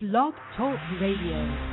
Blog Talk Radio.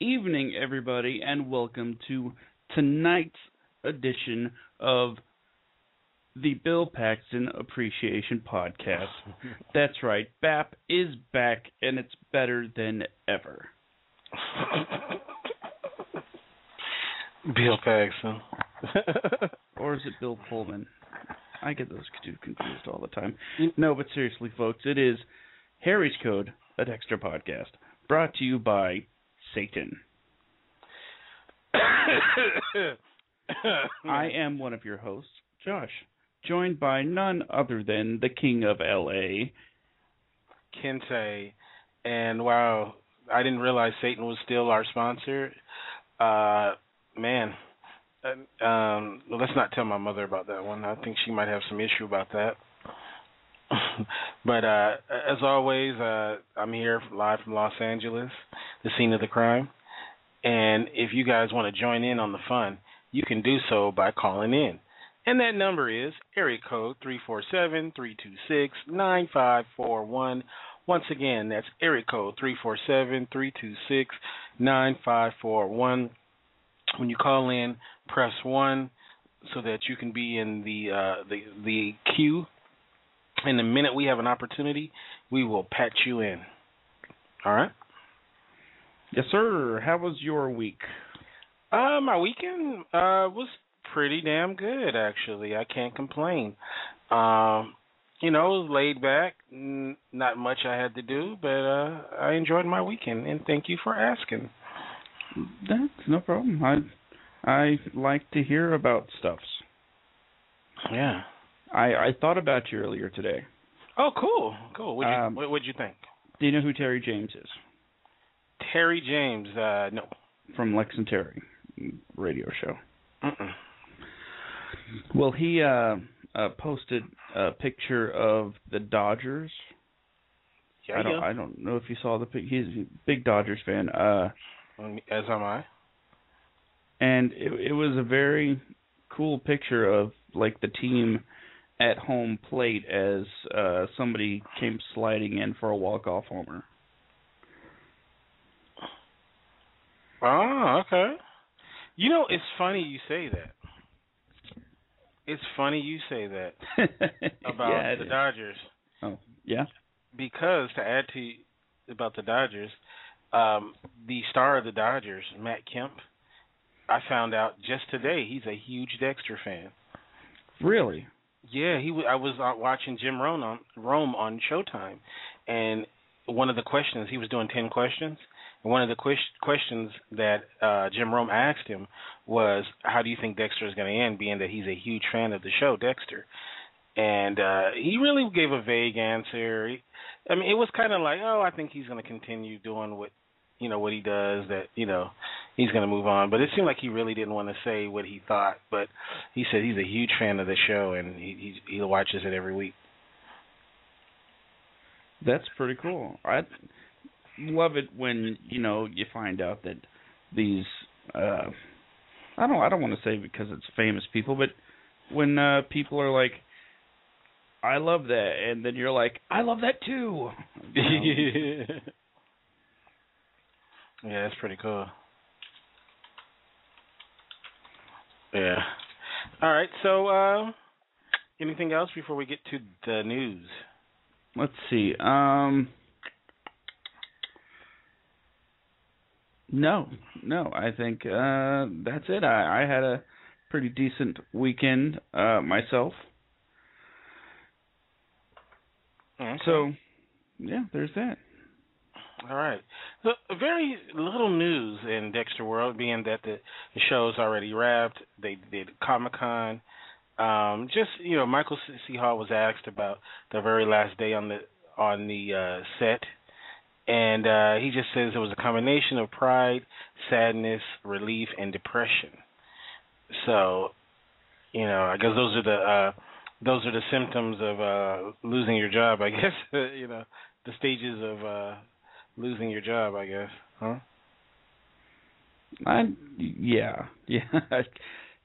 Evening, everybody, and welcome to tonight's edition of the Bill Paxton Appreciation Podcast. That's right, BAP is back, and it's better than ever. Bill Paxton. Or is it Bill Pullman? I get those two confused all the time. Mm. No, but seriously, folks, it is Harry's Code, a Dexter podcast, brought to you by Satan. I am one of your hosts, Josh, joined by none other than the King of LA. Kente. And wow, I didn't realize Satan was still our sponsor. Uh, man, uh, um, let's not tell my mother about that one. I think she might have some issue about that. but uh, as always, uh, I'm here live from Los Angeles, the scene of the crime. And if you guys want to join in on the fun, you can do so by calling in. And that number is area code 347-326-9541. Once again, that's area code 347-326-9541. When you call in, press 1 so that you can be in the uh, the the queue. And the minute we have an opportunity, we will patch you in. All right? Yes, sir. How was your week? Uh, my weekend uh was pretty damn good actually. I can't complain. Um, you know, it was laid back. N- not much I had to do, but uh I enjoyed my weekend, and thank you for asking. That's no problem. I I like to hear about stuffs. Yeah. I I thought about you earlier today. Oh, cool, cool. What'd Um, what, what'd you think? Do you know who Terry James is? Terry James. Uh, no. From Lex and Terry radio show. Well, he uh, uh posted a picture of the Dodgers. Yeah, I don't yeah. I don't know if you saw the pic. He's a big Dodgers fan. Uh As am I. and it it was a very cool picture of like the team at home plate as uh somebody came sliding in for a walk off homer. Oh, okay. You know, it's funny you say that. It's funny you say that about yeah, the is. Dodgers Oh, yeah. because to add to about the Dodgers, um, the star of the Dodgers, Matt Kemp, I found out just today he's a huge Dexter fan. Really? Yeah, he. W- I was watching Jim Rome on Rome on Showtime, and one of the questions he was doing ten questions, one of the que- questions that uh Jim Rome asked him was, "How do you think Dexter is going to end?" Being that he's a huge fan of the show Dexter, and uh he really gave a vague answer. He, I mean, it was kind of like, "Oh, I think he's going to continue doing what." You know what he does. That you know he's going to move on, but it seemed like he really didn't want to say what he thought. But he said he's a huge fan of the show and he he, he watches it every week. That's pretty cool. I love it when you know you find out that these uh I don't I don't want to say because it's famous people, but when uh people are like I love that and then you're like I love that too. You know? yeah, that's pretty cool. Yeah. All right. So, uh, anything else before we get to the news? Let's see. Um No, no. I think uh that's it. I, I had a pretty decent weekend uh myself. Okay. So, yeah, there's that. All right. So, very little news in Dexter World, being that the, the show's already wrapped. They did Comic Con. Um, just you know, Michael C. Hall was asked about the very last day on the on the uh, set, and uh, he just says it was a combination of pride, sadness, relief, and depression. So, you know, I guess those are the uh, those are the symptoms of uh, losing your job. I guess you know the stages of uh, losing your job. I guess, huh? I yeah yeah.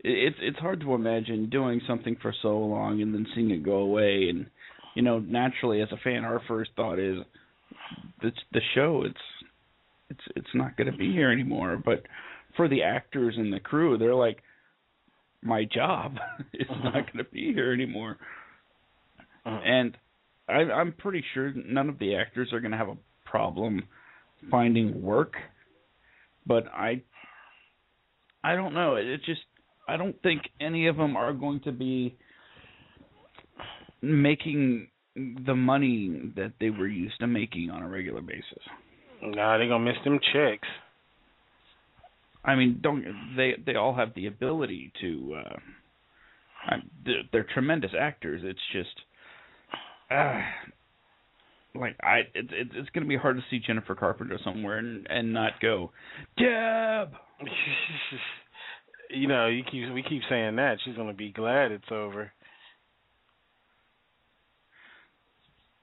It's it's hard to imagine doing something for so long and then seeing it go away. And you know, naturally, as a fan, our first thought is the the show. It's it's it's not going to be here anymore. But for the actors and the crew, they're like, my job is not uh-huh. going to be here anymore. Uh-huh. And I, I'm pretty sure none of the actors are going to have a problem finding work. But I, I don't know. It, it just I don't think any of them are going to be making the money that they were used to making on a regular basis. Nah, they gonna miss them checks. I mean, don't they? They all have the ability to. uh I, they're, they're tremendous actors. It's just, uh, like I, it's it, it's going to be hard to see Jennifer Carpenter somewhere and and not go, Deb. you know, you keep we keep saying that she's gonna be glad it's over.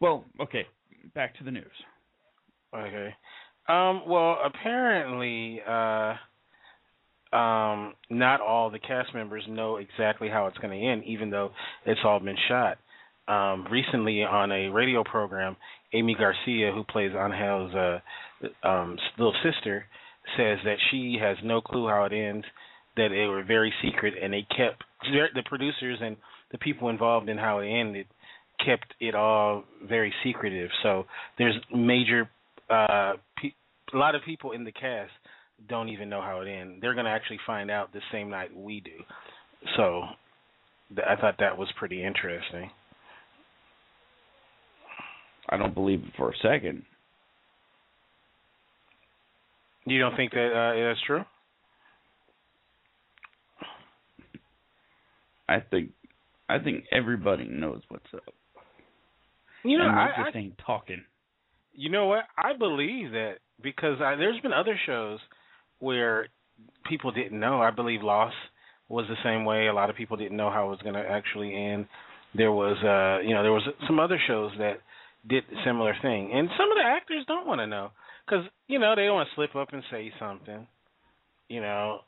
Well, okay, back to the news. Okay. Um, well, apparently, uh, um, not all the cast members know exactly how it's going to end, even though it's all been shot. Um, recently, on a radio program, Aimee Garcia, who plays Angel's uh, um, little sister, says that she has no clue how it ends. That they were very secret, and they kept the producers and the people involved in how it ended kept it all very secretive. So there's major uh pe- a lot of people in the cast don't even know how it ends. They're going to actually find out the same night we do. So th- I thought that was pretty interesting. I don't believe it for a second. You don't think that uh, that's true? I think I think everybody knows what's up. You know, and I, just I ain't talking. You know what? I believe that because I, there's been other shows where people didn't know. I believe Lost was the same way. A lot of people didn't know how it was going to actually end. There was, uh, you know, there was some other shows that did a similar thing, and some of the actors don't want to know because you know they don't want to slip up and say something. You know,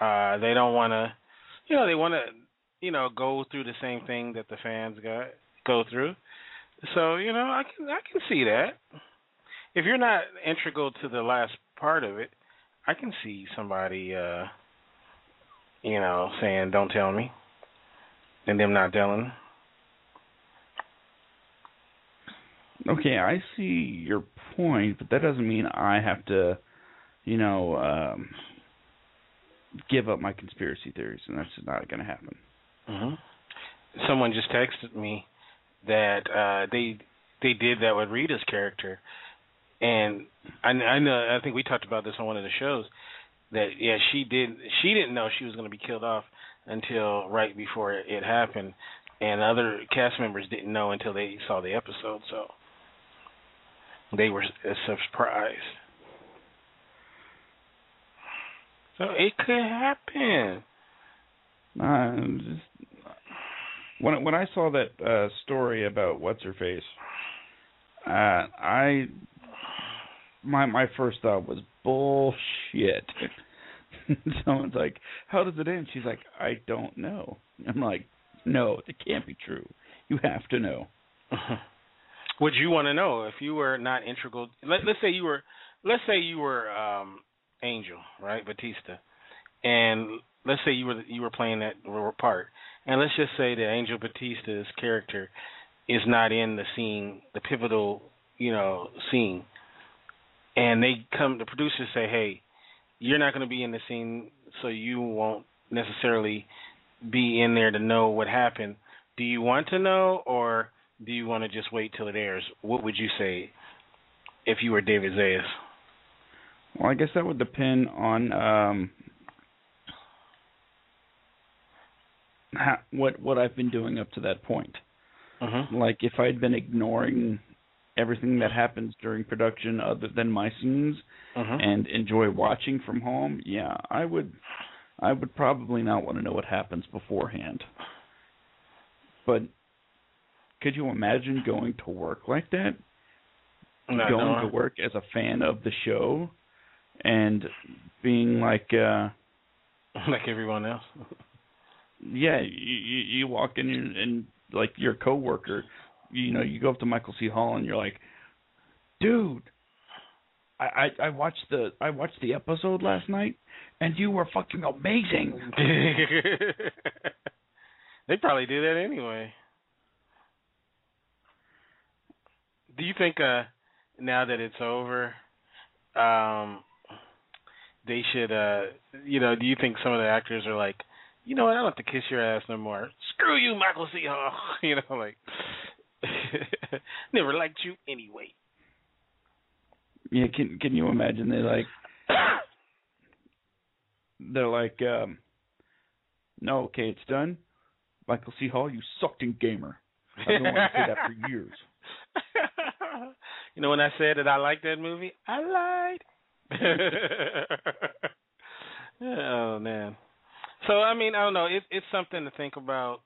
uh, they don't want to, you know, they want to, you know, go through the same thing that the fans got go through. So you know, I can I can see that. If you're not integral to the last part of it, I can see somebody, uh, you know, saying "Don't tell me," and them not telling. Okay, I see your point, but that doesn't mean I have to, you know, um give up my conspiracy theories, and that's not going to happen. hmm Someone just texted me that uh they they did that with Rita's character, and I, I know I think we talked about this on one of the shows that yeah she did she didn't know she was going to be killed off until right before it, it happened, and other cast members didn't know until they saw the episode, so they were surprised. So it could happen. Uh, just, when when I saw that uh story about what's her face, uh, I my my first thought was bullshit. Someone's like, "How does it end?" She's like, "I don't know." I'm like, "No, it can't be true. You have to know." Would you want to know if you were not integral? Let, let's say you were, let's say you were um Angel, right, Batista, and let's say you were you were playing that part, and let's just say that Angel Batista's character is not in the scene, the pivotal, you know, scene, and they come, the producers say, hey, you're not going to be in the scene, so you won't necessarily be in there to know what happened. Do you want to know, or do you want to just wait till it airs? What would you say if you were David Zayas? Well, I guess that would depend on um how, what what I've been doing up to that point. Mm-hmm. Like if I'd been ignoring everything that happens during production other than my scenes Mm-hmm. and enjoy watching from home, yeah, I would I would probably not want to know what happens beforehand. But could you imagine going to work like that? Not going knowing. to work as a fan of the show and being like uh like everyone else. Yeah, you you, you walk in and, and like your coworker, you know, you go up to Michael C. Hall and you're like, dude, I, I I watched the I watched the episode last night and you were fucking amazing. they probably do that anyway. Do you think uh now that it's over, um they should uh you know, do you think some of the actors are like, you know what, I don't have to kiss your ass no more. Screw you, Michael C. Hall you know, like never liked you anyway. Yeah, can can you imagine they like they're like um no, okay, it's done. Michael C. Hall, you sucked in gamer. I've been wanting to say that for years. you know when I said that I liked that movie, I lied. oh man. So I mean, I don't know. It, it's something to think about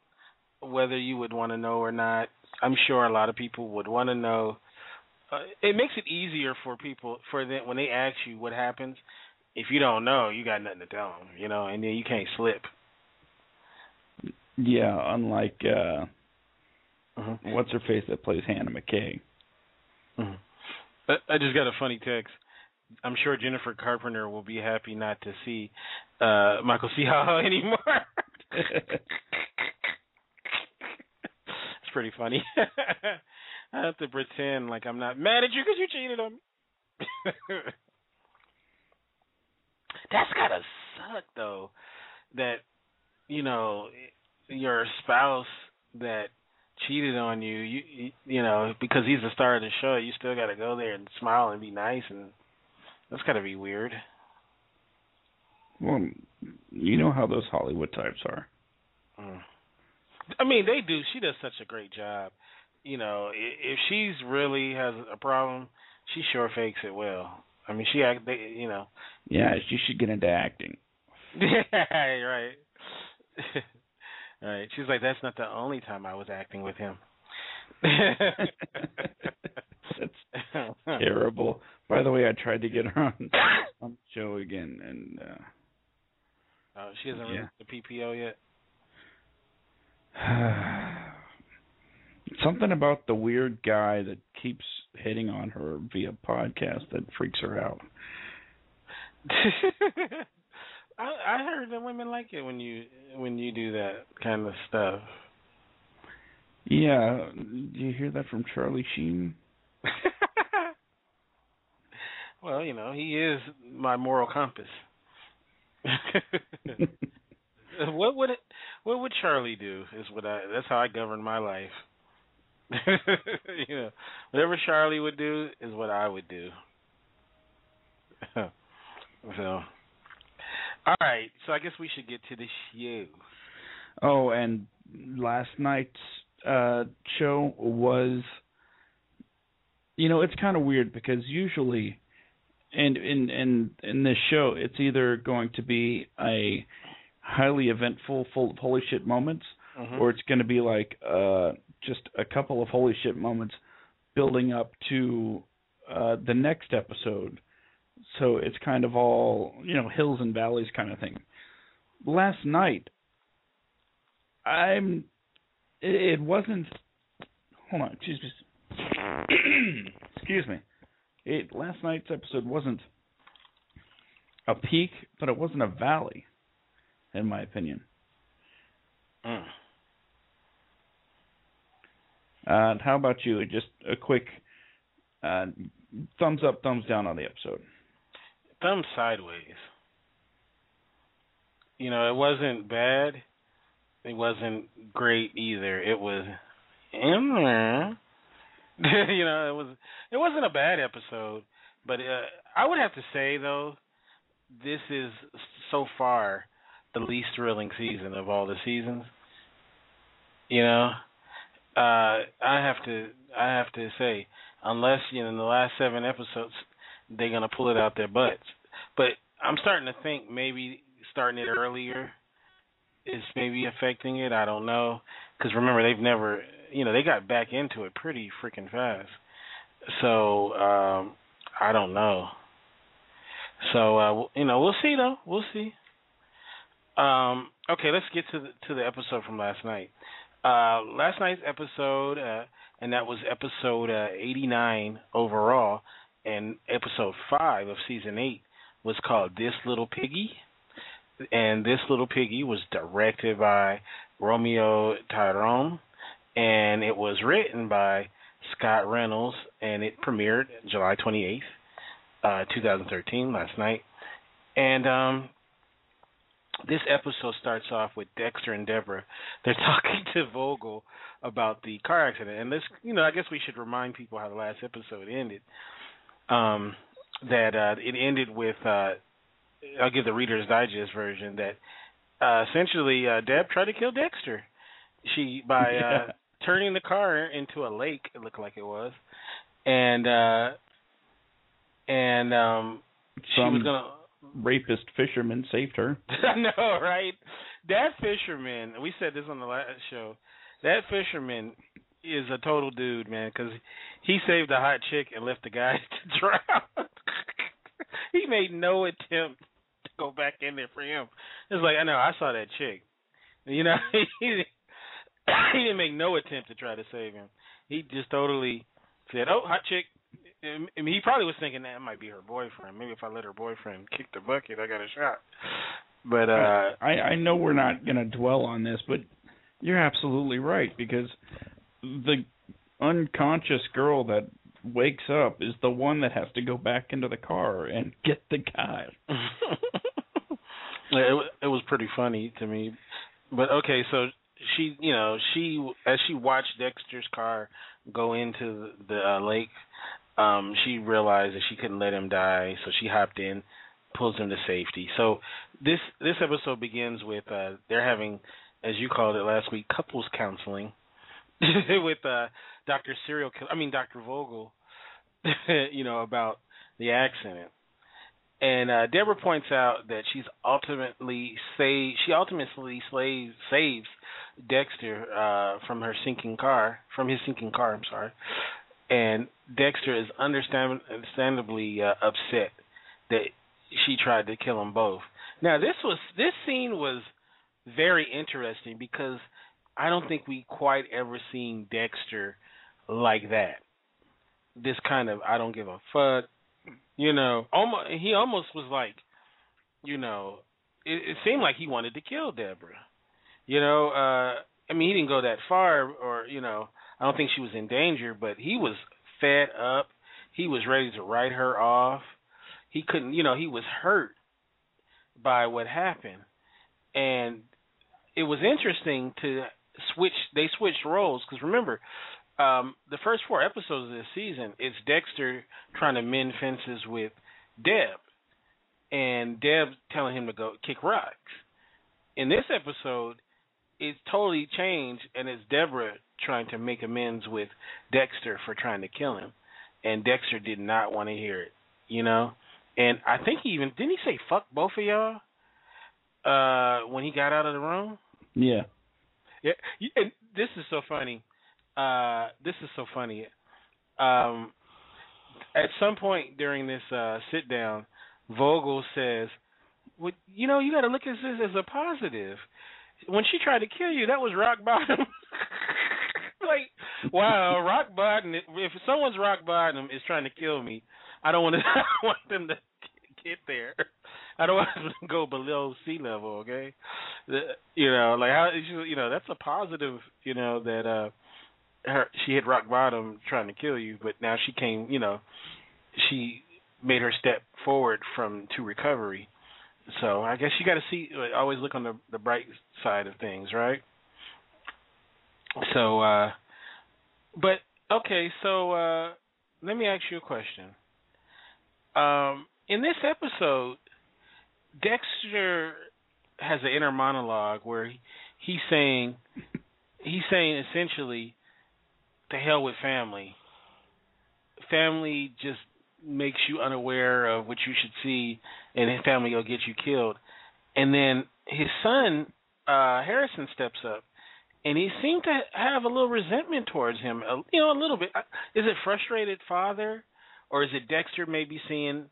whether you would want to know or not. I'm sure a lot of people would want to know. Uh, it makes it easier for people for them when they ask you what happens. If you don't know, you got nothing to tell them, you know, and then you can't slip. Yeah, unlike uh Mhm. what's her face that plays Hannah McKay. Mhm. I, I just got a funny text. I'm sure Jennifer Carpenter will be happy not to see uh Michael C. Hall anymore. it's pretty funny. I have to pretend like I'm not mad at you because you cheated on me. That's gotta suck though. That you know your spouse that cheated on you, you you, you know because he's the star of the show, you still got to go there and smile and be nice, and that's gotta be weird. Well, you know how those Hollywood types are. Mm. I mean, they do. She does such a great job. You know, if she's really has a problem, she sure fakes it well. I mean, she act. They, you know, Yeah, she should get into acting. yeah, right. right. She's like, that's not the only time I was acting with him. That's terrible. By the way, I tried to get her on, on the show again, and uh Oh, she hasn't Yeah. released the PPO yet. something about the weird guy that keeps hitting on her via podcast that freaks her out. I I heard that women like it when you when you do that kind of stuff. Yeah, do you hear that from Charlie Sheen? well, you know, he is my moral compass. what would it? What would Charlie do? Is what I. That's how I govern my life. you know, whatever Charlie would do is what I would do. so, all right. So I guess we should get to the show. Oh, and last night's uh, show was, you know, it's kind of weird because usually, and in in in this show, it's either going to be a highly eventful, full of holy shit moments, Mhm. or it's going to be like uh, just a couple of holy shit moments building up to uh, the next episode. So it's kind of all you know hills and valleys kind of thing. Last night, I'm. It, it wasn't. Hold on, excuse me. excuse me. It last night's episode wasn't a peak, but it wasn't a valley, in my opinion. Mm. Uh, how about you? Just a quick uh, thumbs up, thumbs down on the episode. Thumbs sideways. You know, it wasn't bad. It wasn't great either. It was in there. you know, it was it wasn't a bad episode, but uh, I would have to say though, this is so far the least thrilling season of all the seasons. You know, uh, I have to I have to say, unless you know in the last seven episodes they're gonna pull it out their butts. But I'm starting to think maybe starting it earlier is maybe affecting it. I don't know because remember they've never you know they got back into it pretty freaking fast. So um I don't know. So uh you know we'll see though we'll see. Um okay let's get to the to the episode from last night. Uh last night's episode uh and that was episode uh 89 overall and episode 5 of season 8 was called This Little Piggy and This Little Piggy was directed by Romeo Tirone and it was written by Scott Reynolds and it premiered July 28th, uh 2013 last night. And um this episode starts off with Dexter and Deborah. They're talking to Vogel about the car accident. And this, you know, I guess we should remind people how the last episode ended. Um, that uh, it ended with, uh, I'll give the Reader's Digest version that uh, essentially uh, Deb tried to kill Dexter. She by uh, turning the car into a lake. It looked like it was, and uh, and um, she was gonna rapist fisherman saved her. I know, right? That fisherman, we said this on the last show. That fisherman is a total dude, man, because he saved a hot chick and left the guy to drown. he made no attempt go back in there for him. It's like I know I saw that chick. You know, he he didn't make no attempt to try to save him. He just totally said, "Oh, hot chick." I mean, he probably was thinking that might be her boyfriend. Maybe if I let her boyfriend kick the bucket, I got a shot. But uh I I know we're not going to dwell on this, but you're absolutely right because the unconscious girl that wakes up is the one that has to go back into the car and get the guy. it it was pretty funny to me. But okay, so she, you know, she as she watched Dexter's car go into the, the uh, lake, um, she realized that she couldn't let him die, so she hopped in, pulls him to safety. So this this episode begins with uh they're having, as you called it last week, couples counseling with uh Dr. Serial Killer. I mean Dr. Vogel, you know, about the accident. And uh, Deborah points out that she's ultimately say she ultimately slaves, saves Dexter uh, from her sinking car, from his sinking car. I'm sorry. And Dexter is understand, understandably uh, upset that she tried to kill them both. Now this was this scene was very interesting because I don't think we quite ever seen Dexter like that. This kind of I don't give a fuck you know, almost he almost was like, you know, it, it seemed like he wanted to kill Deborah. You know, uh I mean, he didn't go that far, or you know, I don't think she was in danger, but he was fed up. He was ready to write her off. He couldn't, you know, he was hurt by what happened, and it was interesting to switch. They switched roles because remember, um, the first four episodes of this season, it's Dexter trying to mend fences with Deb, and Deb telling him to go kick rocks. In this episode, it's totally changed, and it's Deborah trying to make amends with Dexter for trying to kill him, and Dexter did not want to hear it, you know. And I think he even didn't he say fuck both of y'all uh, when he got out of the room. Yeah. Yeah, and this is so funny. Uh, this is so funny. Um, at some point during this uh, sit down, Vogel says, "Well, you know, you got to look at this as a positive. When she tried to kill you, that was rock bottom." like, wow, rock bottom. If someone's rock bottom is trying to kill me, I don't want to. I want them to get there. I don't want them to go below sea level. Okay, the, you know, like how you know that's a positive. You know that uh her she hit rock bottom trying to kill you, but now she came. You know, she made her step forward from to recovery. So I guess you got to see, always look on the the bright side of things, right? So, uh but okay, so uh let me ask you a question. Um in this episode, Dexter has an inner monologue where he, he's saying he's saying essentially to hell with family. Family just makes you unaware of what you should see, and his family will get you killed. And then his son uh Harrison steps up, and he seemed to have a little resentment towards him. You know, a little bit. Is it frustrated father, or is it Dexter maybe seeing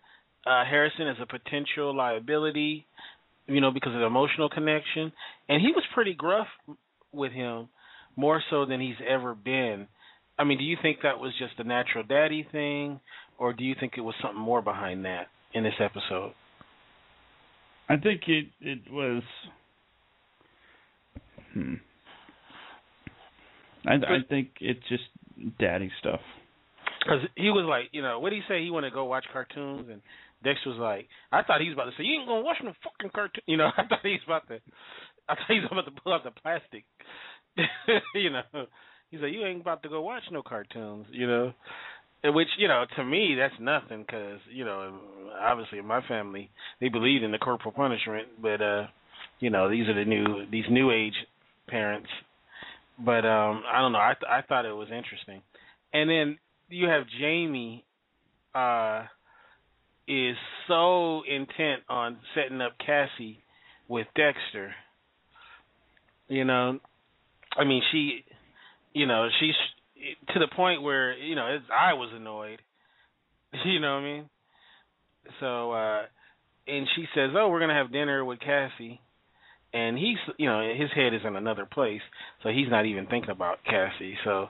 uh Harrison as a potential liability? You know, because of the emotional connection, and he was pretty gruff with him, more so than he's ever been. I mean, do you think that was just a natural daddy thing, or do you think it was something more behind that in this episode? I think it it was. Hmm. I I think it's just daddy stuff. Because he was like, you know, what did he say? He wanted to go watch cartoons, and Dexter was like, I thought he was about to say, you ain't gonna watch no fucking cartoon. You know, I thought he was about to, I thought he was about to pull out the plastic. you know, he's like, you ain't about to go watch no cartoons. You know, which you know to me that's nothing because you know obviously in my family they believe in the corporal punishment, but uh, you know these are the new these new age parents. But um, I don't know. I th- I thought it was interesting, and then you have Jamie. Uh, is so intent on setting up Cassie with Dexter. You know, I mean, she, you know, she's to the point where you know I was annoyed. You know what I mean? So, uh and she says, "Oh, we're gonna have dinner with Cassie," and he's, you know, his head is in another place, so he's not even thinking about Cassie. So,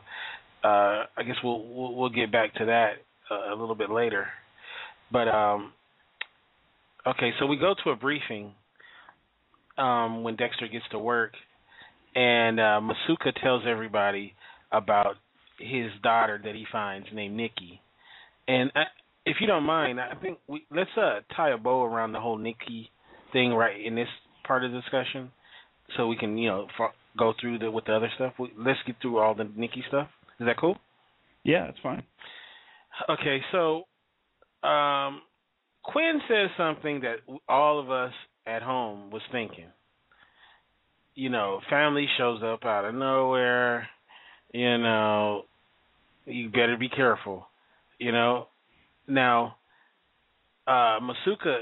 uh I guess we'll we'll, we'll get back to that uh, a little bit later. But um okay, so we go to a briefing um when Dexter gets to work and uh Masuka tells everybody about his daughter that he finds named Nikki. And I, if you don't mind, I think we let's uh tie a bow around the whole Nikki thing right in this part of the discussion so we can, you know, f- go through the with the other stuff. We, let's get through all the Nikki stuff. Is that cool? Yeah, that's fine. Okay, so um, Quinn says something that all of us at home was thinking. You know, family shows up out of nowhere. You know, you better be careful. You know, now uh Masuka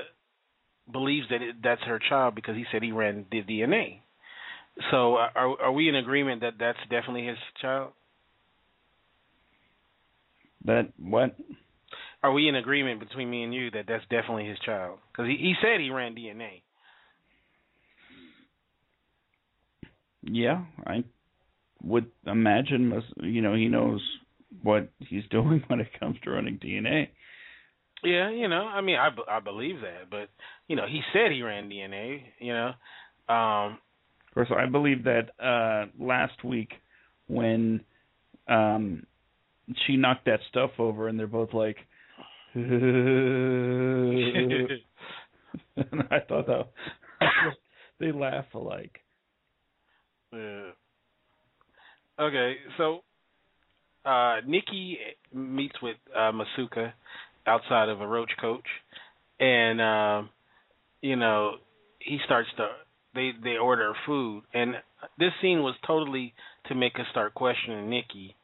believes that it, that's her child because he said he ran the DNA. So uh, are are we in agreement that that's definitely his child? That what? Are we in agreement between me and you that that's definitely his child? Because he he said he ran DNA. Yeah, I would imagine. You know, he knows what he's doing when it comes to running DNA. Yeah, you know, I mean, I, I believe that, but you know, he said he ran DNA. You know, um, of course, I believe that uh last week when um she knocked that stuff over, and they're both like. and I thought that they laugh alike. Yeah. Okay, so uh Nikki meets with uh Masuka outside of a roach coach and um you know, he starts to they they order food and this scene was totally to make us start questioning Nikki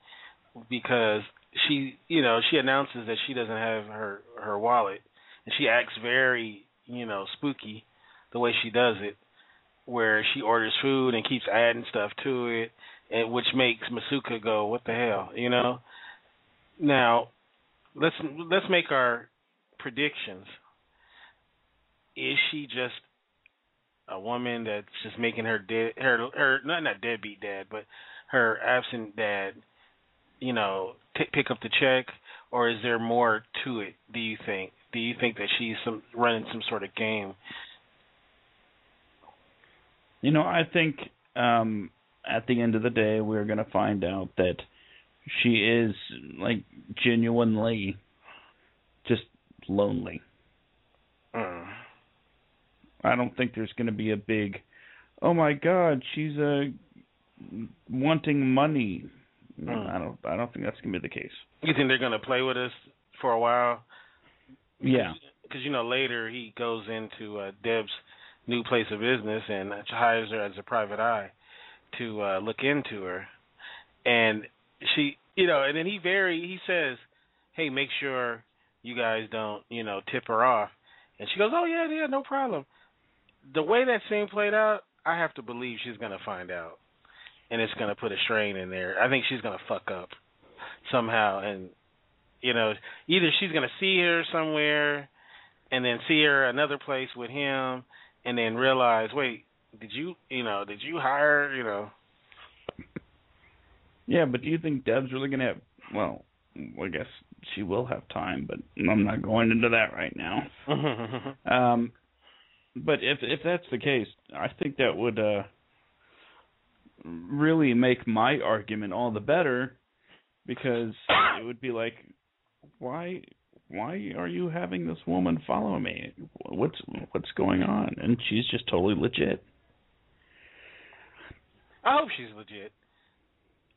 because she you know, she announces that she doesn't have her her wallet and she acts very, you know, spooky the way she does it where she orders food and keeps adding stuff to it and which makes Masuka go, "What the hell?" You know. Now, let's let's make our predictions. Is she just a woman that's just making her dead her her not not deadbeat dad, but her absent dad, you know, t- pick up the check, or is there more to it? Do you think? Do you think that she's some running some sort of game? You know, I think um at the end of the day we're going to find out that she is like genuinely just lonely. Mm. I don't think there's going to be a big oh my god, she's uh wanting money. No, Mm. I don't I don't think that's going to be the case. You think they're gonna play with us for a while? Yeah. because you know later he goes into uh, Deb's new place of business and hires her as a private eye to uh, look into her, and she, you know, and then he very he says, "Hey, make sure you guys don't, you know, tip her off," and she goes, "Oh yeah, yeah, no problem." The way that scene played out, I have to believe she's gonna find out, and it's gonna put a strain in there. I think she's gonna fuck up somehow, and you know, either she's gonna see her somewhere and then see her another place with him and then realize, wait, did you you know, did you hire, you know Yeah, but do you think Deb's really going to have well, I guess she will have time, but I'm not going into that right now. Um, but if if that's the case, I think that would uh, really make my argument all the better because it would be like, why why are you having this woman follow me? What's what's going on? And she's just totally legit. I hope she's legit.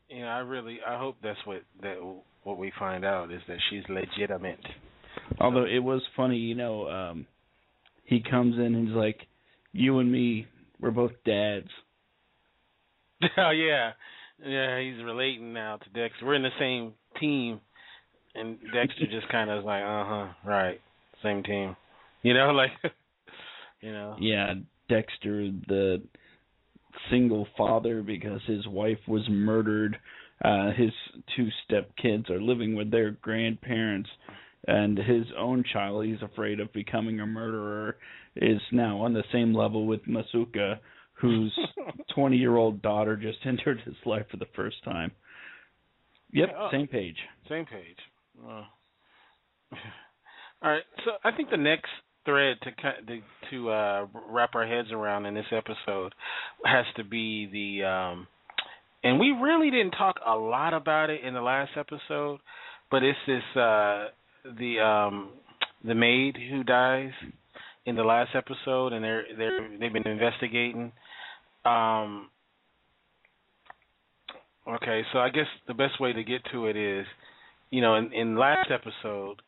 You know, I really I hope that's what that what we find out is that she's legitimate. Although it was funny, you know, um he comes in and he's like, "You and me, we're both dads." oh yeah. Yeah, he's relating now to Dexter. We're in the same team and Dexter just kinda is like, Uh huh, right. Same team. You know, like you know. Yeah, Dexter, the single father because his wife was murdered. Uh his two step kids are living with their grandparents and his own child he's afraid of becoming a murderer is now on the same level with Masuka whose 20 year old daughter just entered his life for the first time. Yep, oh. same page. Same page. All right. So I think the next thread to, to uh, wrap our heads around in this episode has to be the, um, and we really didn't talk a lot about it in the last episode, but it's this uh, the um, the maid who dies in the last episode, and they're they're they've been investigating. Um, okay, so I guess the best way to get to it is you know, in, in last episode,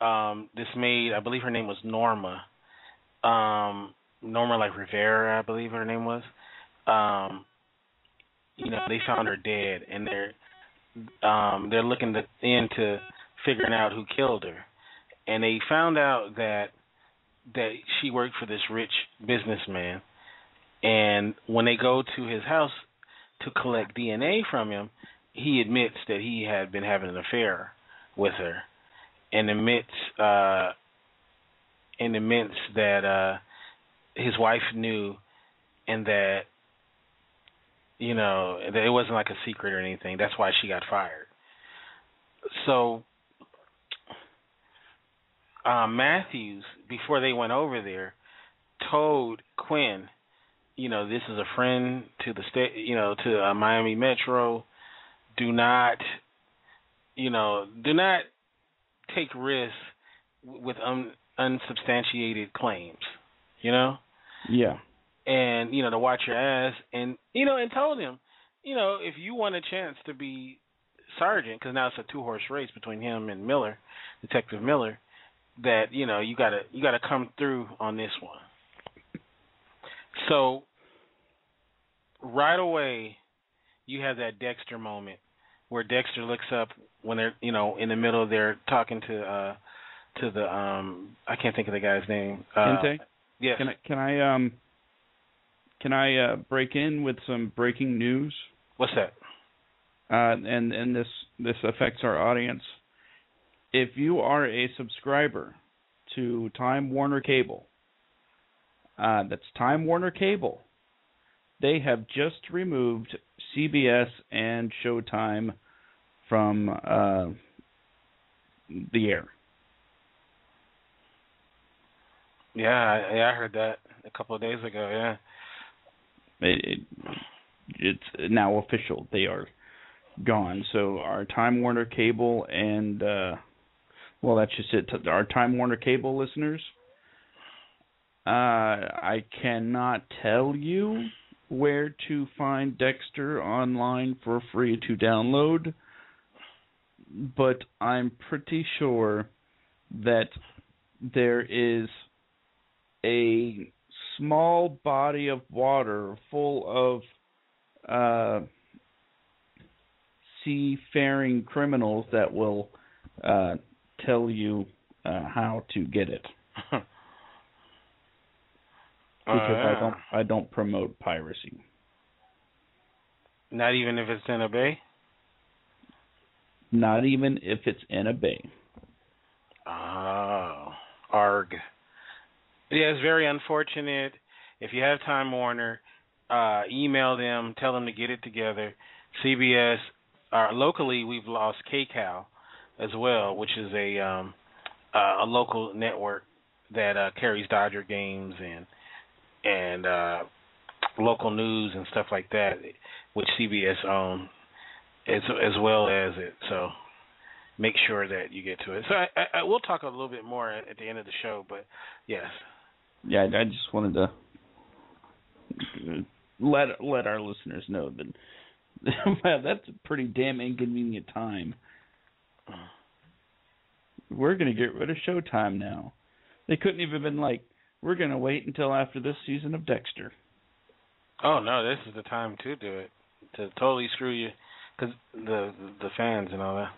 um, this maid, I believe her name was Norma, um, Norma like Rivera, I believe her name was. Um, you know, they found her dead, and they're um, they're looking to, into figuring out who killed her, and they found out that that she worked for this rich businessman, and when they go to his house to collect DNA from him, he admits that he had been having an affair with her and admits uh and admits that uh his wife knew and that you know that it wasn't like a secret or anything. That's why she got fired. So uh Matthews before they went over there told Quinn you know this is a friend to the state you know to uh, Miami Metro do not you know do not take risks with un, unsubstantiated claims you know, Yeah. and you know to watch your ass, and you know, and told him, you know, if you want a chance to be sergeant, because now it's a two horse race between him and Miller, Detective Miller, that you know you gotta you gotta come through on this one. So right away, you have that Dexter moment where Dexter looks up when they're you know in the middle they're talking to uh to the um I can't think of the guy's name. Uh, Kente? Yes. Can I can I um can I uh, break in with some breaking news? What's that? Uh, and and this this affects our audience. If you are a subscriber to Time Warner Cable, uh, that's Time Warner Cable. They have just removed CBS and Showtime from uh, the air. Yeah, I, yeah, I heard that a couple of days ago. Yeah. It, it, it's now official. They are gone. So our Time Warner Cable and uh, well, that's just it. Our Time Warner Cable listeners, uh, I cannot tell you where to find Dexter online for free to download, but I'm pretty sure that there is a small body of water full of uh, seafaring criminals that will uh, tell you uh, how to get it. Because I don't I don't promote piracy. Not even if it's in a bay. Not even if it's in a bay. Oh, arg. Yeah, it's very unfortunate. If you have Time Warner, uh, email them, tell them to get it together. CBS, uh, locally, we've lost KCAL as well, which is a um, uh, a local network that uh, carries Dodger games and and uh, local news and stuff like that, which CBS owns as as well as it. So make sure that you get to it. So I, I, I we'll talk a little bit more at, at the end of the show, but yes. Yeah, I, I just wanted to let let our listeners know that wow, that's a pretty damn inconvenient time. We're gonna get rid of Showtime now. They couldn't even been like, we're gonna wait until after this season of Dexter. Oh no, this is the time to do it to totally screw you, because the the fans and all that.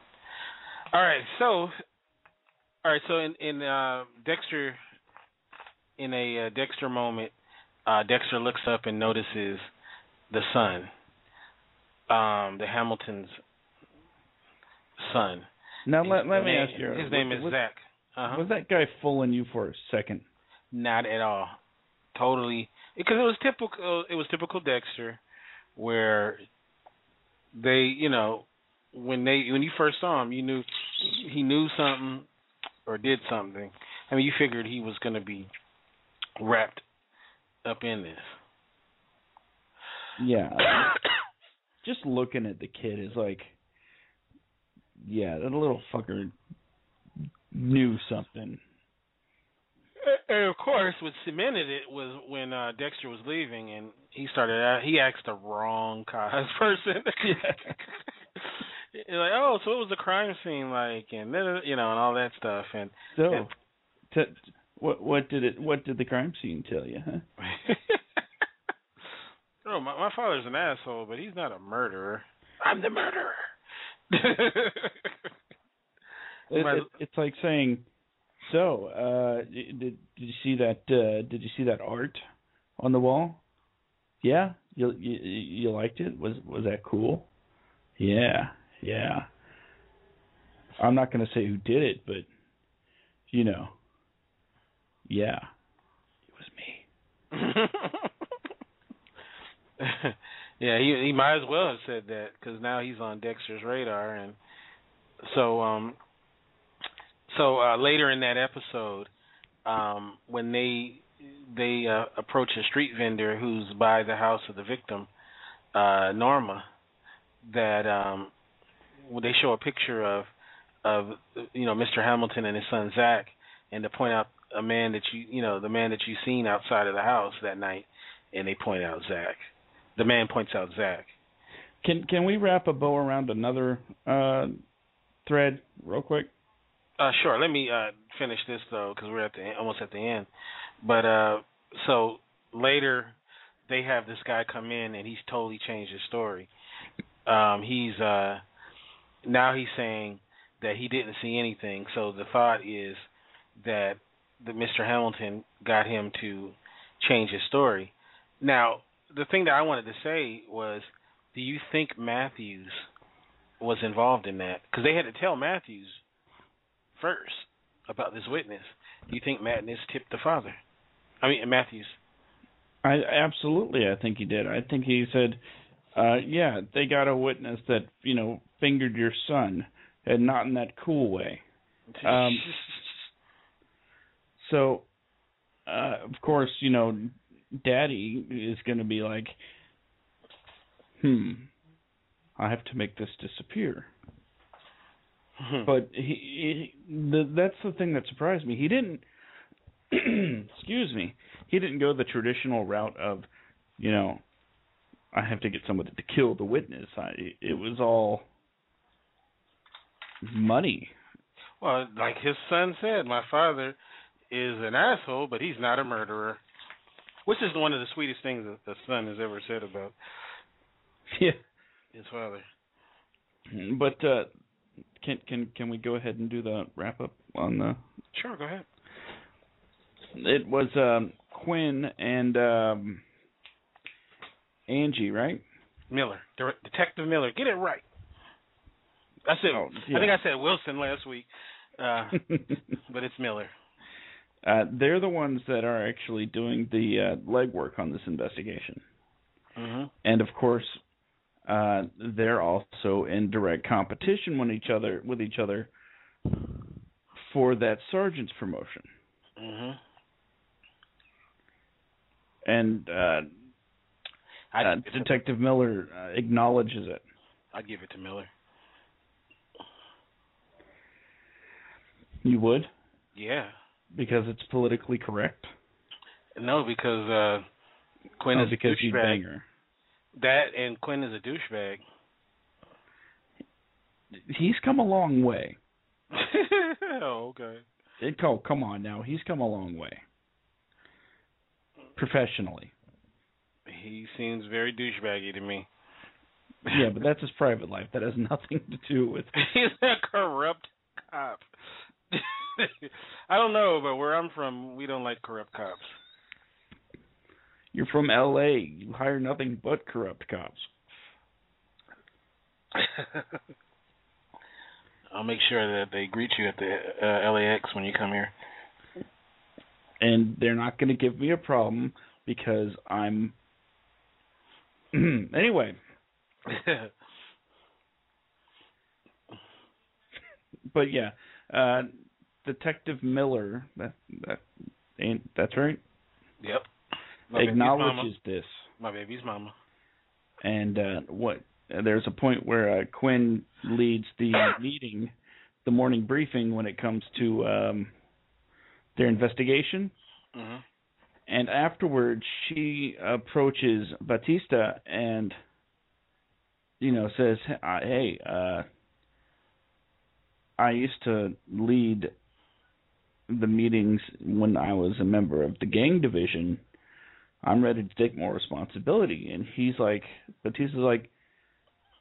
All right, so all right, so in in uh, Dexter, in a uh, Dexter moment, uh, Dexter looks up and notices the son, um, the Hamilton's son. Now let let me name- ask you. His name is was, Zach. Uh-huh. Was that guy fooling you for a second? Not at all. Totally, because it was typical. It was typical Dexter, where they, you know, when they when you first saw him, you knew he knew something or did something. I mean, you figured he was going to be wrapped up in this. Yeah. Just looking at the kid is like, yeah, that little fucker knew something. And of course, what cemented it was when uh Dexter was leaving, and he started. out He asked the wrong cause person. You're like, oh, so it was a crime scene, like, and then you know, and all that stuff, and So, Yeah. t- what what did it? What did the crime scene tell you? Huh? oh, my my father's an asshole, but he's not a murderer. I'm the murderer. It, it, it's like saying, so uh, did did you see that? Uh, did you see that art on the wall? Yeah, you you you liked it? Was was that cool? Yeah, yeah. I'm not to say who did it, but you know, yeah, it was me. yeah, he he might as well have said that because now he's on Dexter's radar, and so um, so uh, later in that episode, um, when they they uh, approach a street vendor who's by the house of the victim, uh, Norma, that um, they show a picture of of you know Mr. Hamilton and his son Zach, and to point out a man that you you know the man that you seen outside of the house that night, and they point out Zach. The man points out Zach. Can can we wrap a bow around another uh, thread real quick? Uh, sure. Let me uh, finish this though, because we're at the almost at the end. But uh, so later, they have this guy come in, and he's totally changed his story. Um, he's uh, now he's saying that he didn't see anything. So the thought is that the Mr. Hamilton got him to change his story. Now, the thing that I wanted to say was, do you think Matthews was involved in that? Because they had to tell Matthews first about this witness. Do you think Madness tipped the father? I mean Matthews. I absolutely. I think he did. I think he said, uh, "Yeah, they got a witness that you know fingered your son, and not in that cool way." Um, so, uh, of course, you know, Daddy is going to be like, "Hmm, I have to make this disappear." But he, he the, that's the thing that surprised me. He didn't. excuse me. He didn't go the traditional route of, you know, I have to get somebody to kill the witness. I, it was all money. Well, like his son said, my father is an asshole, but he's not a murderer. Which is one of the sweetest things that the son has ever said about yeah. his father. But uh can can can we go ahead and do the wrap up on the Sure, go ahead. It was um Quinn and um Angie, right? Miller, Detective Miller. Get it right. I said. Oh, yeah. I think I said Wilson last week, uh, but it's Miller. Uh, they're the ones that are actually doing the uh, legwork on this investigation, mm-hmm. and of course, uh, they're also in direct competition with each other with each other for that sergeant's promotion. Mm-hmm. And uh, uh, Detective Miller uh, acknowledges it. I'd give it to Miller. You would? Yeah. Because it's politically correct? No, because uh Quinn oh, is because a you bang her. That and Quinn is a douchebag. He's come a long way. oh, okay. It, oh, come on now. He's come a long way. Professionally. He seems very douchebaggy to me. Yeah, but that's his private life. That has nothing to do with. He's a corrupt cop. I don't know, but where I'm from, we don't like corrupt cops. You're from L.A. You hire nothing but corrupt cops. I'll make sure that they greet you at the uh, LAX when you come here. And they're not going to give me a problem because I'm. anyway. but yeah, uh, Detective Miller. That that ain't that's right. Yep. My acknowledges this. My baby's mama. And uh, what? There's a point where uh, Quinn leads the meeting, the morning briefing when it comes to um, their investigation. Mm-hmm. And afterwards, she approaches Batista and, you know, says, "Hey, uh, I used to lead the meetings when I was a member of the gang division." I'm ready to take more responsibility. And he's like, Batista's like,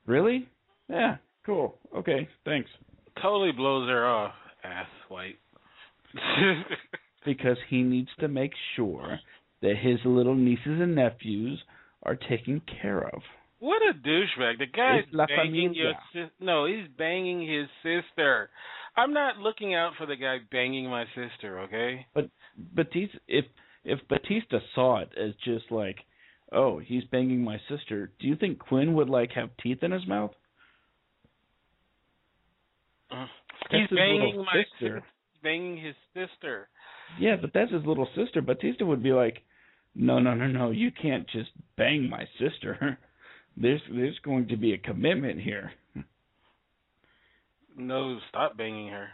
really? Yeah, cool. Okay, thanks. Totally blows her off, ass white. because he needs to make sure that his little nieces and nephews are taken care of. What a douchebag! The guy's banging your sis. No, he's banging his sister. I'm not looking out for the guy banging my sister. Okay. But Batista, if if Batista saw it as just like, oh, he's banging my sister, do you think Quinn would like have teeth in his mouth? Uh, he's banging my sister. He's banging his sister. Yeah, but that's his little sister. Batista would be like, no, no, no, no, you can't just bang my sister. There's there's going to be a commitment here. No, stop banging her.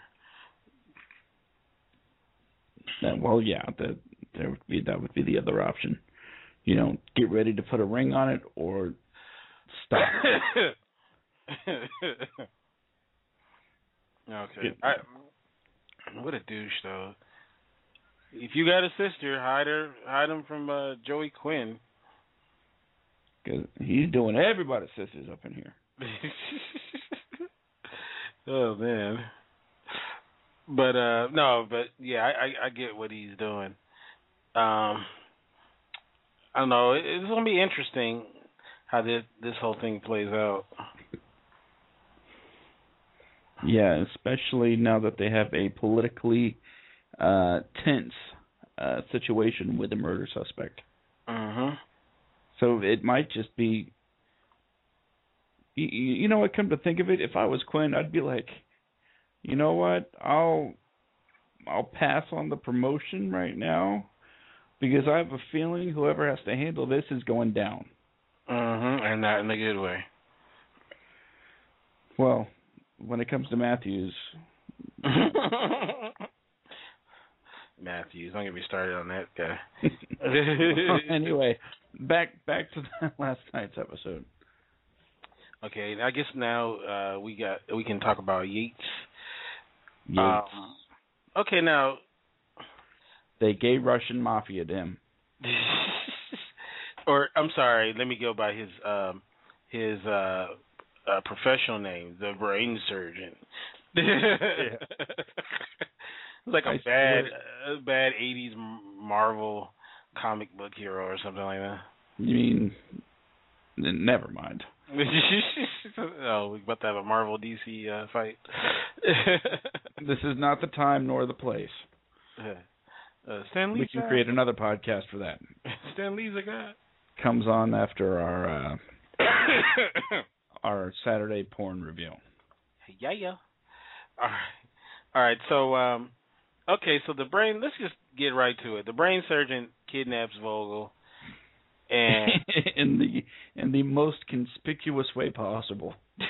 Well, yeah, that there would be that would be the other option. You know, get ready to put a ring on it or stop. okay. I, what a douche, though. If you got a sister, hide her, hide him from uh, Joey Quinn. Because he's doing everybody's sisters up in here. oh man. But uh no, but yeah, I, I I get what he's doing. Um I don't know, it's gonna be interesting how this this whole thing plays out. Yeah, especially now that they have a politically uh tense uh situation with a murder suspect. Mhm. So it might just be you, you know what come to think of it if I was Quinn I'd be like you know what I'll I'll pass on the promotion right now because I have a feeling whoever has to handle this is going down. Mhm, and not in a good way. Well, when it comes to Matthews, Matthews, don't get me started on that guy. anyway, back back to that last night's episode. Okay, I guess now uh, we got we can talk about Yates. Yates. Um, okay, now they gay Russian mafia him. or I'm sorry, let me go by his um his uh, uh professional name, the brain surgeon. like a I bad uh, bad 80s Marvel comic book hero or something like that. You mean? Never mind. oh, we about to have a Marvel DC uh, fight. This is not the time nor the place. Uh, Stan Lee's We can create another podcast for that. Stan Lee's a guy. Comes on after our uh, our Saturday porn review. yeah, yeah. All right, all right. So, um, okay. So the brain. Let's just get right to it. The brain surgeon kidnaps Vogel, and in the in the most conspicuous way possible.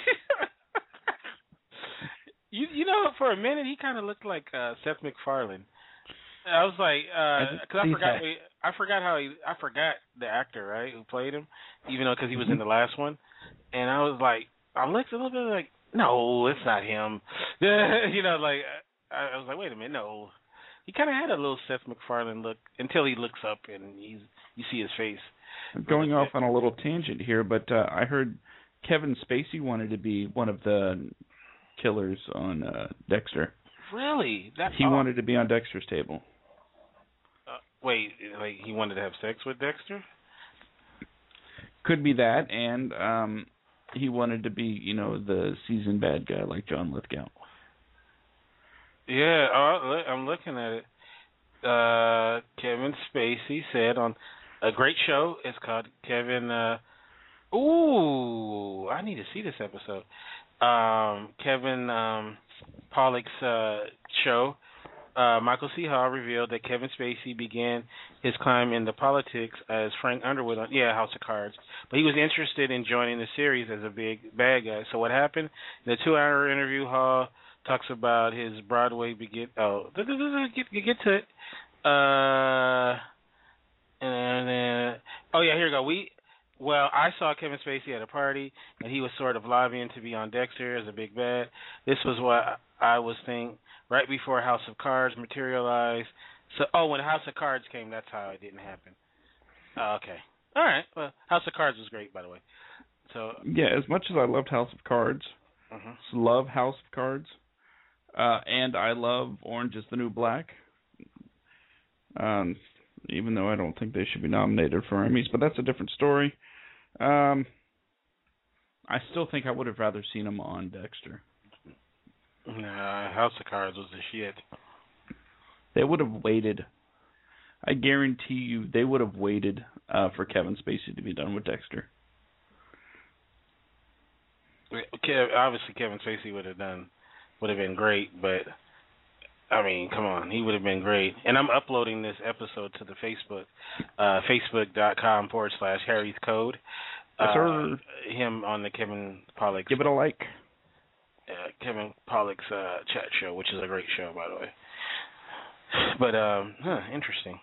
you you know for a minute he kind of looked like uh, Seth MacFarlane. I was like, because I, forgot, that. I forgot how he, I forgot the actor right who played him, even though because he was in the last one, and I was like, I looked a little bit like, no, it's not him, you know, like I, I was like, wait a minute, no, he kind of had a little Seth MacFarlane look until he looks up and he's you see his face. I'm going off on a little tangent here, but uh, I heard Kevin Spacey wanted to be one of the killers on uh, Dexter. Really, that He wanted to be on Dexter's table. Uh, wait, like he wanted to have sex with Dexter? Could be that, and um, he wanted to be, you know, the seasoned bad guy like John Lithgow. Yeah, look, I'm looking at it. Uh, Kevin Spacey said on a great show. It's called Kevin. Uh, ooh, I need to see this episode. Um, Kevin um, Pollak's uh, show. Uh, Michael C. Hall revealed that Kevin Spacey began his climb into politics as Frank Underwood on yeah House of Cards, but he was interested in joining the series as a big bad guy. So what happened? In the two-hour interview, Hall talks about his Broadway begin. Oh, get get to it. Uh, and then oh yeah, here we go. We well, I saw Kevin Spacey at a party, and he was sort of lobbying to be on Dexter as a big bad. This was what I was thinking right before House of Cards materialized. So, oh, when House of Cards came, that's how it didn't happen. Oh, okay, all right. Well, House of Cards was great, by the way. So, Yeah, as much as I loved House of Cards, mhm. love House of Cards, uh, and I love Orange is the New Black. Um, even though I don't think they should be nominated for Emmys, but that's a different story. Um, I still think I would have rather seen him on Dexter. Nah, House of Cards was the shit. They would have waited. I guarantee you, they would have waited uh, for Kevin Spacey to be done with Dexter. Kev, obviously Kevin Spacey would have done would have been great, but I mean, come on, he would have been great. And I'm uploading this episode to the Facebook, uh, facebook.com forward slash Harry's Code. Uh. Him on the Kevin Pollak, Give it a like. Uh, Kevin Pollak's uh, chat show, which is a great show, by the way. But um, huh, interesting.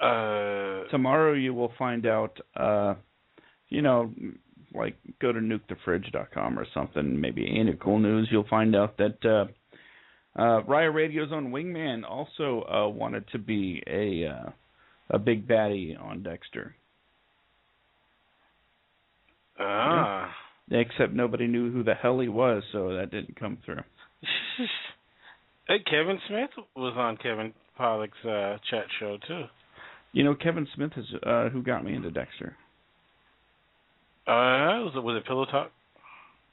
Uh, Tomorrow you will find out. Uh, you know, like go to nukethefridge.com or something. Maybe it cool news? You'll find out that uh, uh, Riot Radio's own Wingman also uh, wanted to be a uh, a big baddie on Dexter. ah. Except nobody knew who the hell he was, so that didn't come through. hey, Kevin Smith was on Kevin Pollak's uh, chat show too. You know, Kevin Smith is uh, who got me into Dexter. Uh, was it was it Pillow Talk?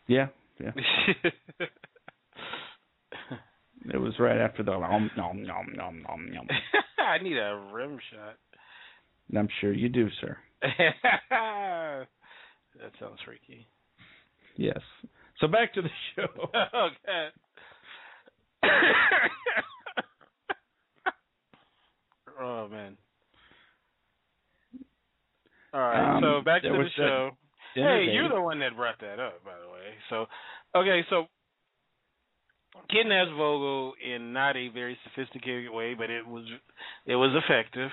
Yeah, yeah. It was right after the nom nom nom nom nom nom. I need a rim shot. I'm sure you do, sir. that sounds freaky. Yes. So back to the show. okay. oh man. All right, Um, so back to the show. Hey, you're the one that brought that up, by the way. So, okay, so kidnaps Vogel in not a very sophisticated way, but it was it was effective.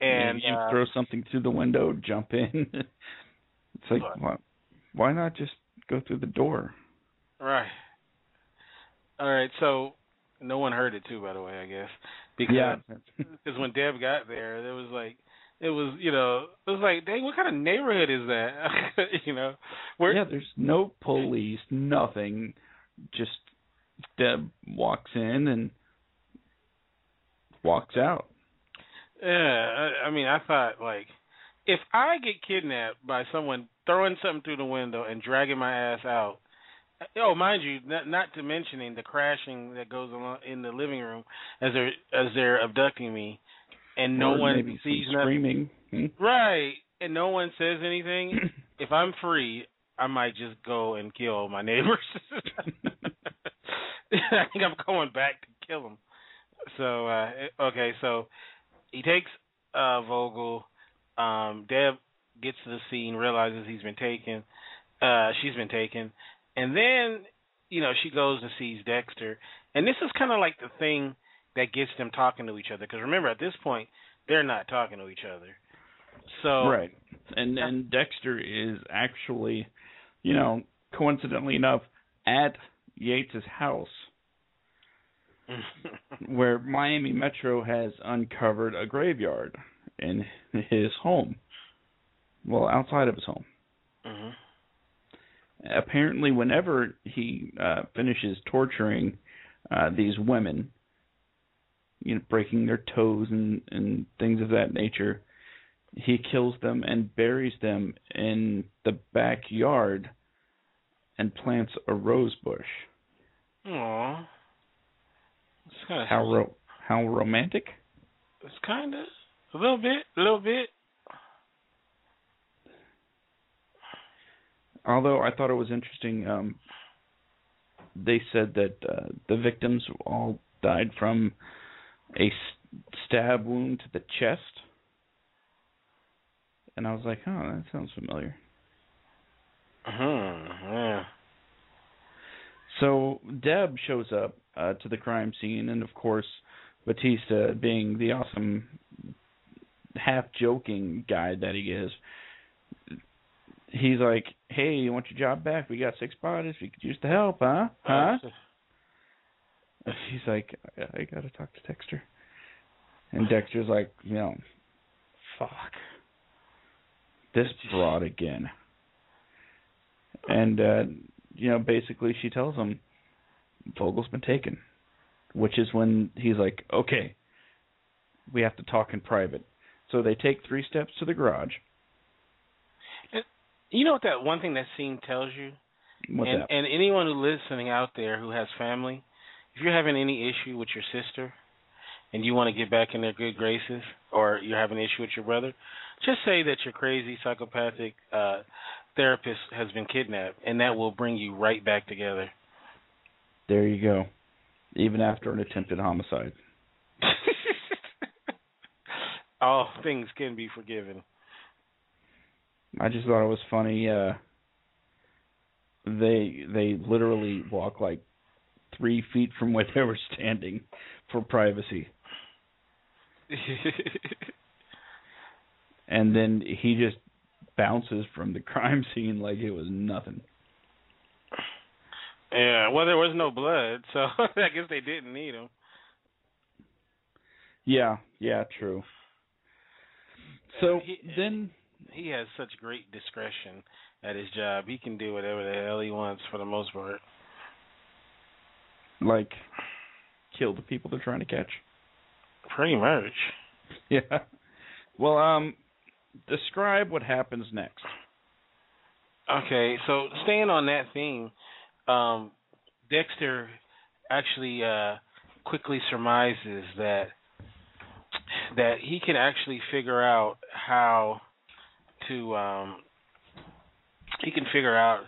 And you uh, throw something through the window, jump in. it's like why not just go through the door? right. All right, so no one heard it too, by the way, I guess, because yeah. because when Deb got there, there was like it was you know it was like dang what kind of neighborhood is that you know where yeah, there's no police, nothing. Just Deb walks in and walks out. Yeah, I, I mean, I thought like if I get kidnapped by someone throwing something through the window and dragging my ass out. Oh, mind you, not, not to mentioning the crashing that goes along in the living room as they're as they're abducting me, and no Or one sees nothing. screaming. Hmm? Right, and no one says anything. if I'm free, I might just go and kill my neighbors. I think I'm going back to kill them. So uh okay, so he takes uh Vogel. Um Deb gets to the scene, realizes he's been taken. Uh she's been taken. And then, you know, she goes and sees Dexter. And this is kind of like the thing that gets them talking to each other because remember at this point they're not talking to each other. So Right. And and Dexter is actually, you know, coincidentally enough, at Yates's house where Miami Metro has uncovered a graveyard in his home. Well, outside of his home. hmm Apparently, whenever he uh, finishes torturing uh, these women, you know, breaking their toes and, and things of that nature, he kills them and buries them in the backyard and plants a rose bush. Aw. It's kind of How ro- how romantic? It's kind of a little bit, a little bit. Although I thought it was interesting, um, they said that uh, the victims all died from a stab wound to the chest, and I was like, "Oh, that sounds familiar." Hmm. Yeah. So Deb shows up uh, to the crime scene, and of course, Batista, being the awesome, half joking guy that he is, he's like, "Hey, you want your job back? We got six bodies. We could use the help, huh? Huh?" And she's like, I, I gotta talk to Dexter. And Dexter's like, you know, fuck. This broad again. And, uh, you know, basically she tells him Vogel's been taken. Which is when he's like, okay, we have to talk in private. So they take three steps to the garage. You know what that one thing that scene tells you? What's and that? and anyone who listening out there who has family, if you're having any issue with your sister and you want to get back in their good graces or you're having an issue with your brother, just say that your crazy psychopathic uh therapist has been kidnapped and that will bring you right back together. There you go. Even after an attempted homicide. All things can be forgiven. I just thought it was funny. Uh, they they literally walk like three feet from where they were standing for privacy. and then he just bounces from the crime scene like it was nothing. Yeah, well, there was no blood, so I guess they didn't need him. Yeah, yeah, true. So he, then he has such great discretion at his job. He can do whatever the hell he wants for the most part. Like kill the people they're trying to catch. Pretty much. Yeah. Well, um describe what happens next. Okay, so staying on that theme, um Dexter actually uh quickly surmises that that he can actually figure out how to um he can figure out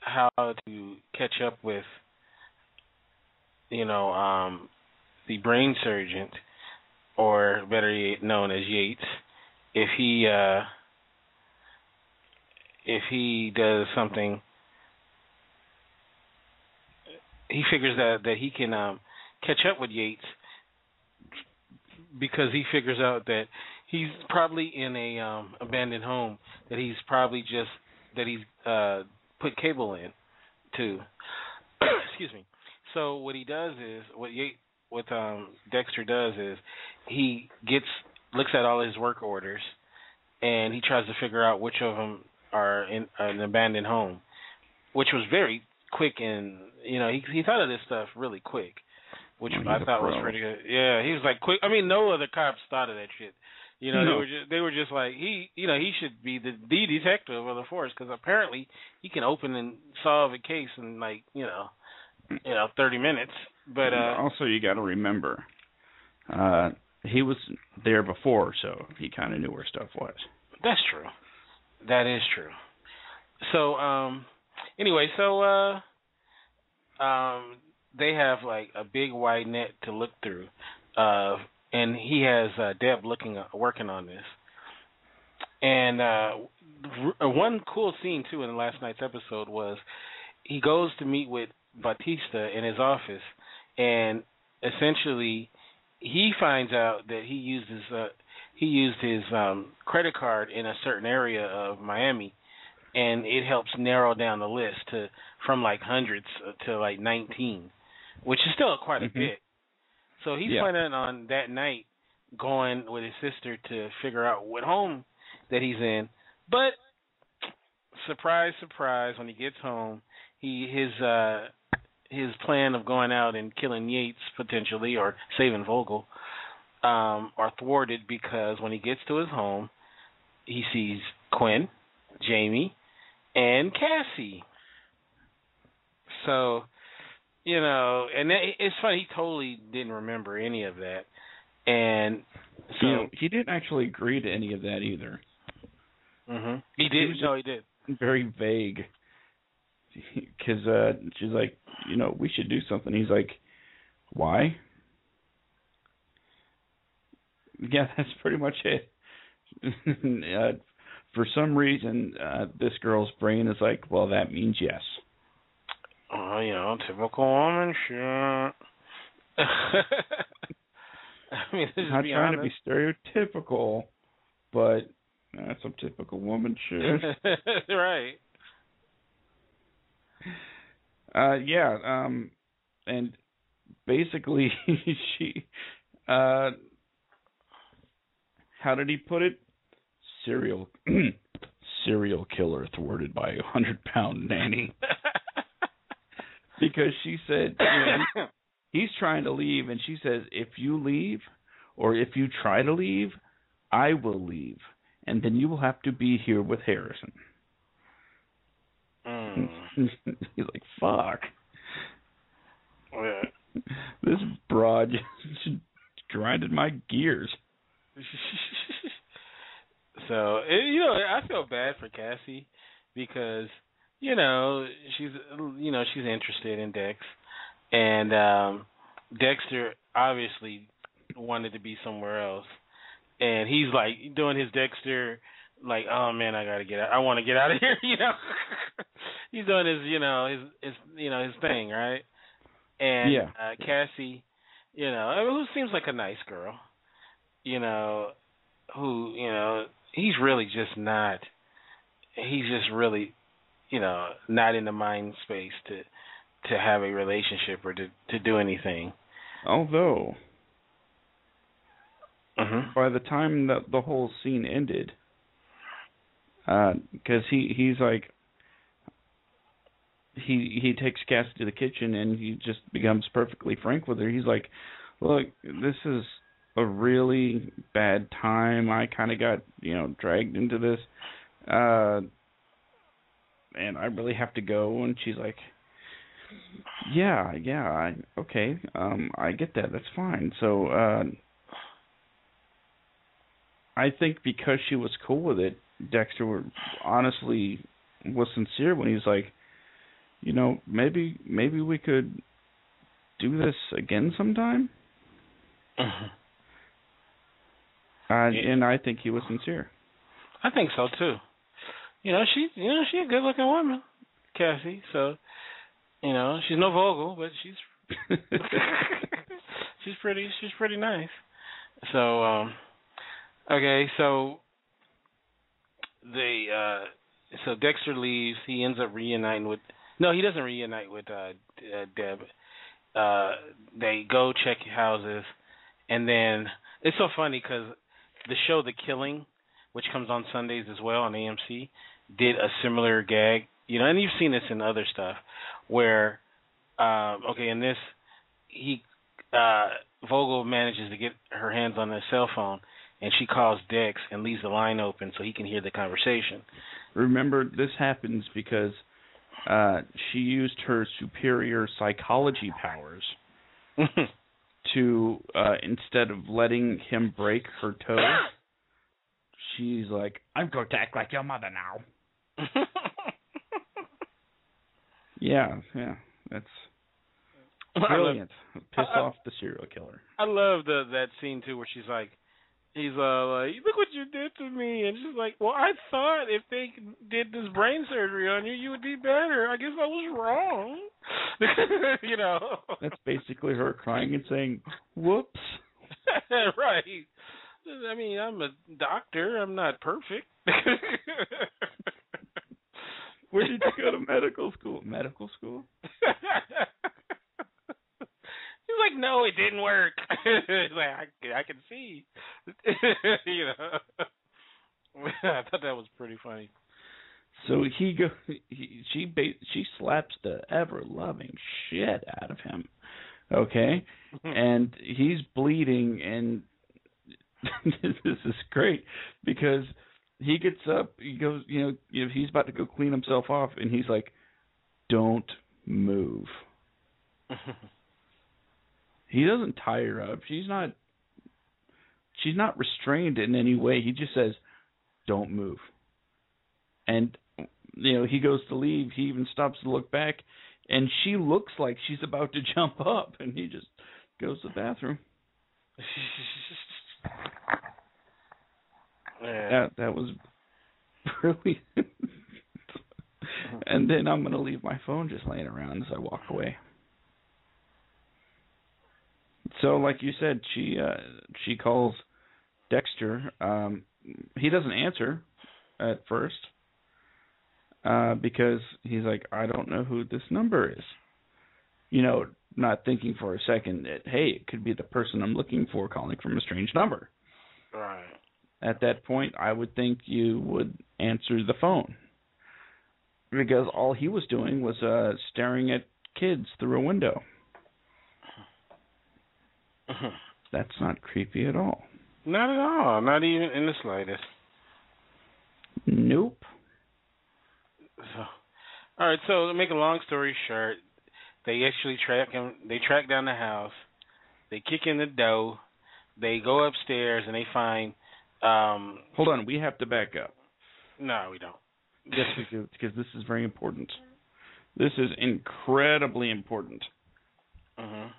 how to catch up with you know um the brain surgeon or better known as Yates if he uh if he does something he figures that that he can um catch up with Yates because he figures out that he's probably in a um abandoned home that he's probably just that he's uh put cable in to excuse me so what he does is what Yates, what um Dexter does is he gets looks at all his work orders and he tries to figure out which of them are in an abandoned home which was very quick and you know he he thought of this stuff really quick which he's I thought was pretty good. Yeah, he was like quick. I mean, no other cops thought of that shit. You know, they were just they were just like he, you know, he should be the the detective of the force because apparently he can open and solve a case in like you know, you know, thirty minutes. But uh, also you got to remember uh he was there before, so he kind of knew where stuff was. That's true. That is true. So, um anyway, so uh um they have like a big wide net to look through. Uh and he has uh Deb looking uh, working on this. And uh r- one cool scene too in last night's episode was he goes to meet with Batista in his office and essentially he finds out that he uses uh he used his um credit card in a certain area of Miami and it helps narrow down the list to from like hundreds to like 19 which is still quite a Mhm. bit so he's Yeah. planning on that night going with his sister to figure out what home that he's in but surprise surprise when he gets home he his uh his plan of going out and killing Yates potentially or saving Vogel um, are thwarted because when he gets to his home, he sees Quinn, Jamie, and Cassie. So, you know, and it- it's funny. He totally didn't remember any of that, and so you know, he didn't actually agree to any of that either. mhm. he did. no, he did. Very vague. Because uh, she's like, you know, we should do something. He's like, why? Yeah, that's pretty much it. uh, for some reason, uh, this girl's brain is like, well, that means yes. Oh, you know, typical woman shit. I mean, I'm not trying honest. to be stereotypical, but that's some typical woman shit. right. Uh, yeah, um, and basically she, uh, how did he put it? Serial, serial killer thwarted by a hundred pound nanny. Because she said, you know, he's trying to leave, and she says, if you leave, or if you try to leave, I will leave, and then you will have to be here with Harrison. mm. He's like, fuck. Yeah. This broad just grinded my gears. so you know, I feel bad for Cassie because you know she's you know she's interested in Dex, and um Dexter obviously wanted to be somewhere else, and he's like doing his Dexter like, oh man, I gotta get out. I want to get out of here. You know, he's doing his you know his his you know his thing right. and Yeah. uh, Cassie, you know, who seems like a nice girl, you know, who you know he's really just not. He's just really, you know, not in the mind space to to have a relationship or to to do anything. Although hmm by the time that the whole scene ended, because he he's like he he takes Cassie to the kitchen and he just becomes perfectly frank with her. He's like, "Look, this is a really bad time. I kind of got you know dragged into this, uh, and I really have to go." And she's like. Yeah, yeah, I, okay. Um, I get that. That's fine. So, uh, I think because she was cool with it, Dexter honestly was sincere when he was like, you know, maybe maybe we could do this again sometime. hmm Uh, Yeah. And I think he was sincere. I think so too. You know, she's you know she's a good looking woman, Cassie. So, you know, she's no Vogel, but she's she's pretty she's pretty nice. So, um okay, so they uh so Dexter leaves, he ends up reuniting with no, he doesn't reunite with uh, uh Deb. Uh they go check houses and then it's so funny cuz the show The Killing, which comes on Sundays as well on AMC, did a similar gag. You know, and you've seen this in other stuff where um okay, in this he uh Vogel manages to get her hands on the cell phone and she calls Dex and leaves the line open so he can hear the conversation. Remember, this happens because uh, she used her superior psychology powers to uh, instead of letting him break her toe, she's like, "I'm going to act like your mother now." Yeah, yeah, that's love, brilliant. Piss I- off the serial killer. I love the that scene too where she's like he's uh like look what you did to me and she's like well I thought if they did this brain surgery on you you would be better I guess I was wrong you know That's basically her crying and saying, "Whoops." right I mean I'm a doctor I'm not perfect Where did you go to medical school? Medical school? He's like, no, it didn't work. He's like, I, I can see. you know, I thought that was pretty funny. So he go. He, she ba- she slaps the ever loving shit out of him. Okay, and he's bleeding, and this is great because he gets up. He goes, you know, you know, he's about to go clean himself off, and he's like, "Don't move." He doesn't tie her up. She's not. She's not restrained in any way. He just says, "Don't move." And you know, he goes to leave. He even stops to look back, and she looks like she's about to jump up, and he just goes to the bathroom. yeah. That that was brilliant. and then I'm gonna leave my phone just laying around as I walk away. So, like you said, she uh, she calls Dexter. Um, he doesn't answer at first uh, because he's like, I don't know who this number is. You know, not thinking for a second that hey, it could be the person I'm looking for calling from a strange number Right. At that point, I would think you would answer the phone. Because all he was doing was uh staring at kids through a window. That's not creepy at all. Not at all. Not even in the slightest. Nope. So, all right. So to make a long story short, they actually track him. They track down the house. They kick in the door. They go upstairs and they find. Um, Hold on, we have to back up. no, we don't. Yes, we do, because this is very important. This is incredibly important. Mhm.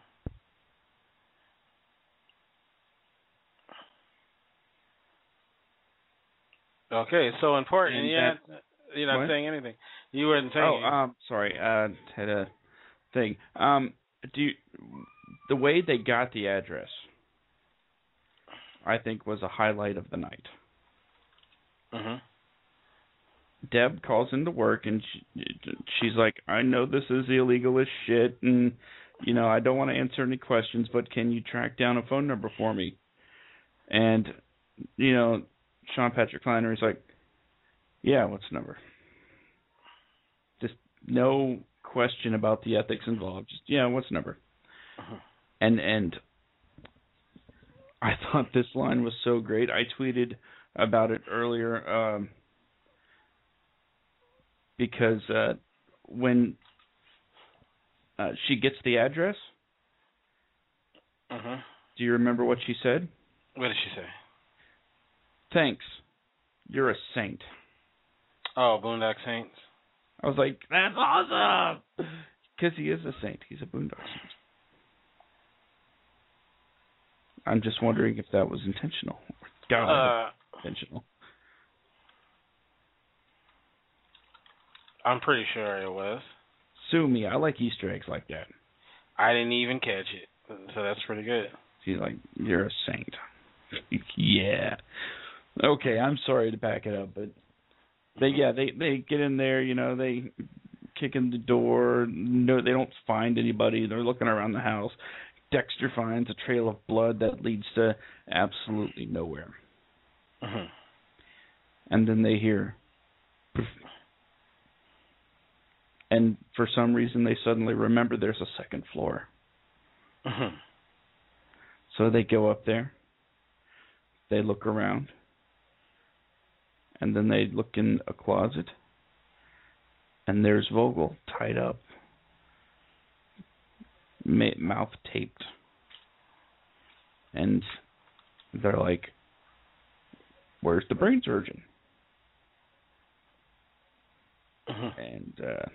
Okay, so important. And Yeah, that- you're not what? saying anything. You weren't saying. Oh, um, sorry. Uh, had a thing. Um, do you, the way they got the address, I think, was a highlight of the night. Mhm. Deb calls into work and she, she's like, "I know this is illegal as shit, and you know I don't want to answer any questions, but can you track down a phone number for me?" And you know, Sean Patrick Kleiner is like, "Yeah, what's the number?" Just no question about the ethics involved. Just yeah, what's the number? Uh-huh. And and I thought this line was so great. I tweeted about it earlier um, because uh, when uh, she gets the address, Mhm. do you remember what she said? What did she say? Thanks, you're a saint. Oh, Boondock Saints. I was like, that's awesome, because he is a saint. He's a boondock saint. I'm just wondering if that was intentional. God, Uh, intentional. I'm pretty sure it was. Sue me. I like Easter eggs like that. I didn't even catch it, so that's pretty good. She's like, you're a saint. yeah. Okay, I'm sorry to back it up, but they yeah they they get in there. You know they kick in the door. No, they don't find anybody. They're looking around the house. Dexter finds a trail of blood that leads to absolutely nowhere. Mhm. And then they hear. And for some reason, they suddenly remember there's a second floor. Mhm. So they go up there. They look around. And then they look in a closet. And there's Vogel tied up, mouth taped. And they're like, Where's the brain surgeon? Mhm. And uh,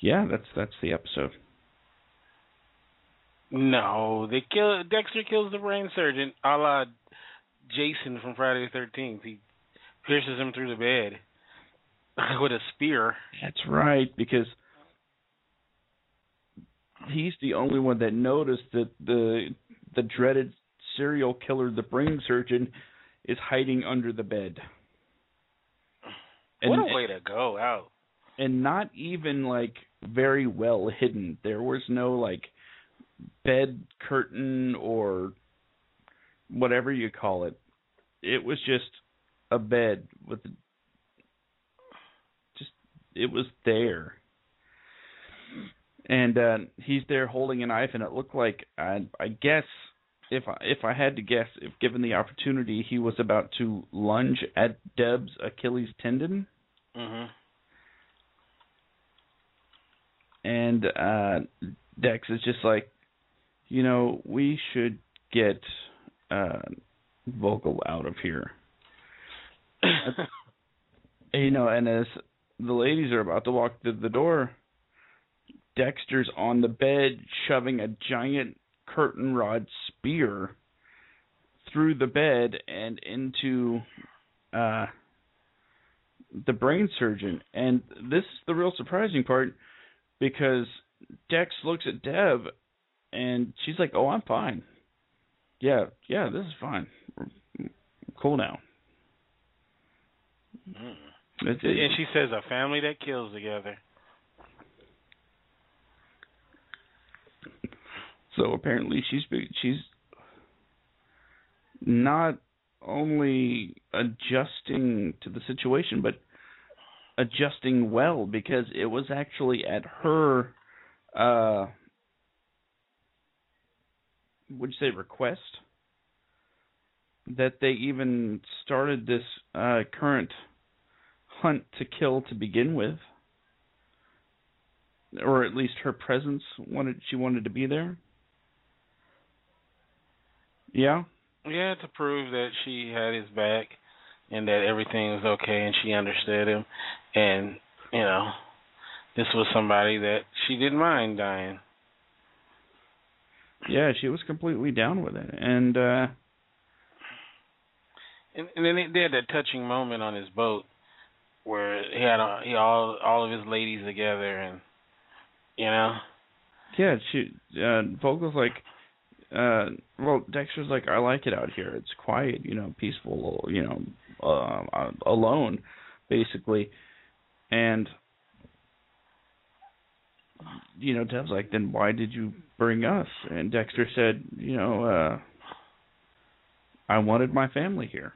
yeah, that's that's the episode. No, they kill Dexter kills the brain surgeon, a la Jason from Friday the Thirteenth. He pierces him through the bed with a spear. That's right, because he's the only one that noticed that the the dreaded serial killer, the brain surgeon, is hiding under the bed. And, what a way to go out! and not even like very well hidden. There was no like bed curtain or whatever you call it. It was just a bed with just it was there. And uh he's there holding a knife and it looked like I I guess if I if I had to guess if given the opportunity he was about to lunge at Deb's Achilles tendon. Mm-hmm. and uh Dex is just like, you know, we should get uh Vogel out of here. You know, and as the ladies are about to walk through the door, Dexter's on the bed shoving a giant curtain rod spear through the bed and into uh the brain surgeon. And this is the real surprising part because Dex looks at Deb and she's like, "Oh, I'm fine. Yeah, yeah, this is fine. We're cool now." Mm. It- And she says a family that kills together. So apparently she's she's not only adjusting to the situation, but adjusting well because it was actually at her uh would you say request that they even started this uh current hunt to kill to begin with or at least her presence wanted she wanted to be there yeah? Yeah, to prove that she had his back and that everything was okay and she understood him. And, you know, this was somebody that she didn't mind dying. yeah she was completely down with it. And uh And, and then they, had that touching moment on his boat where he had a, he all all of his ladies together and you know? Yeah, she uh Vogel's like uh well Dexter's like I like it out here. It's quiet, you know, peaceful, you know, uh alone basically. And you know, Deb's like, then why did you bring us? And Dexter said, you know, uh I wanted my family here.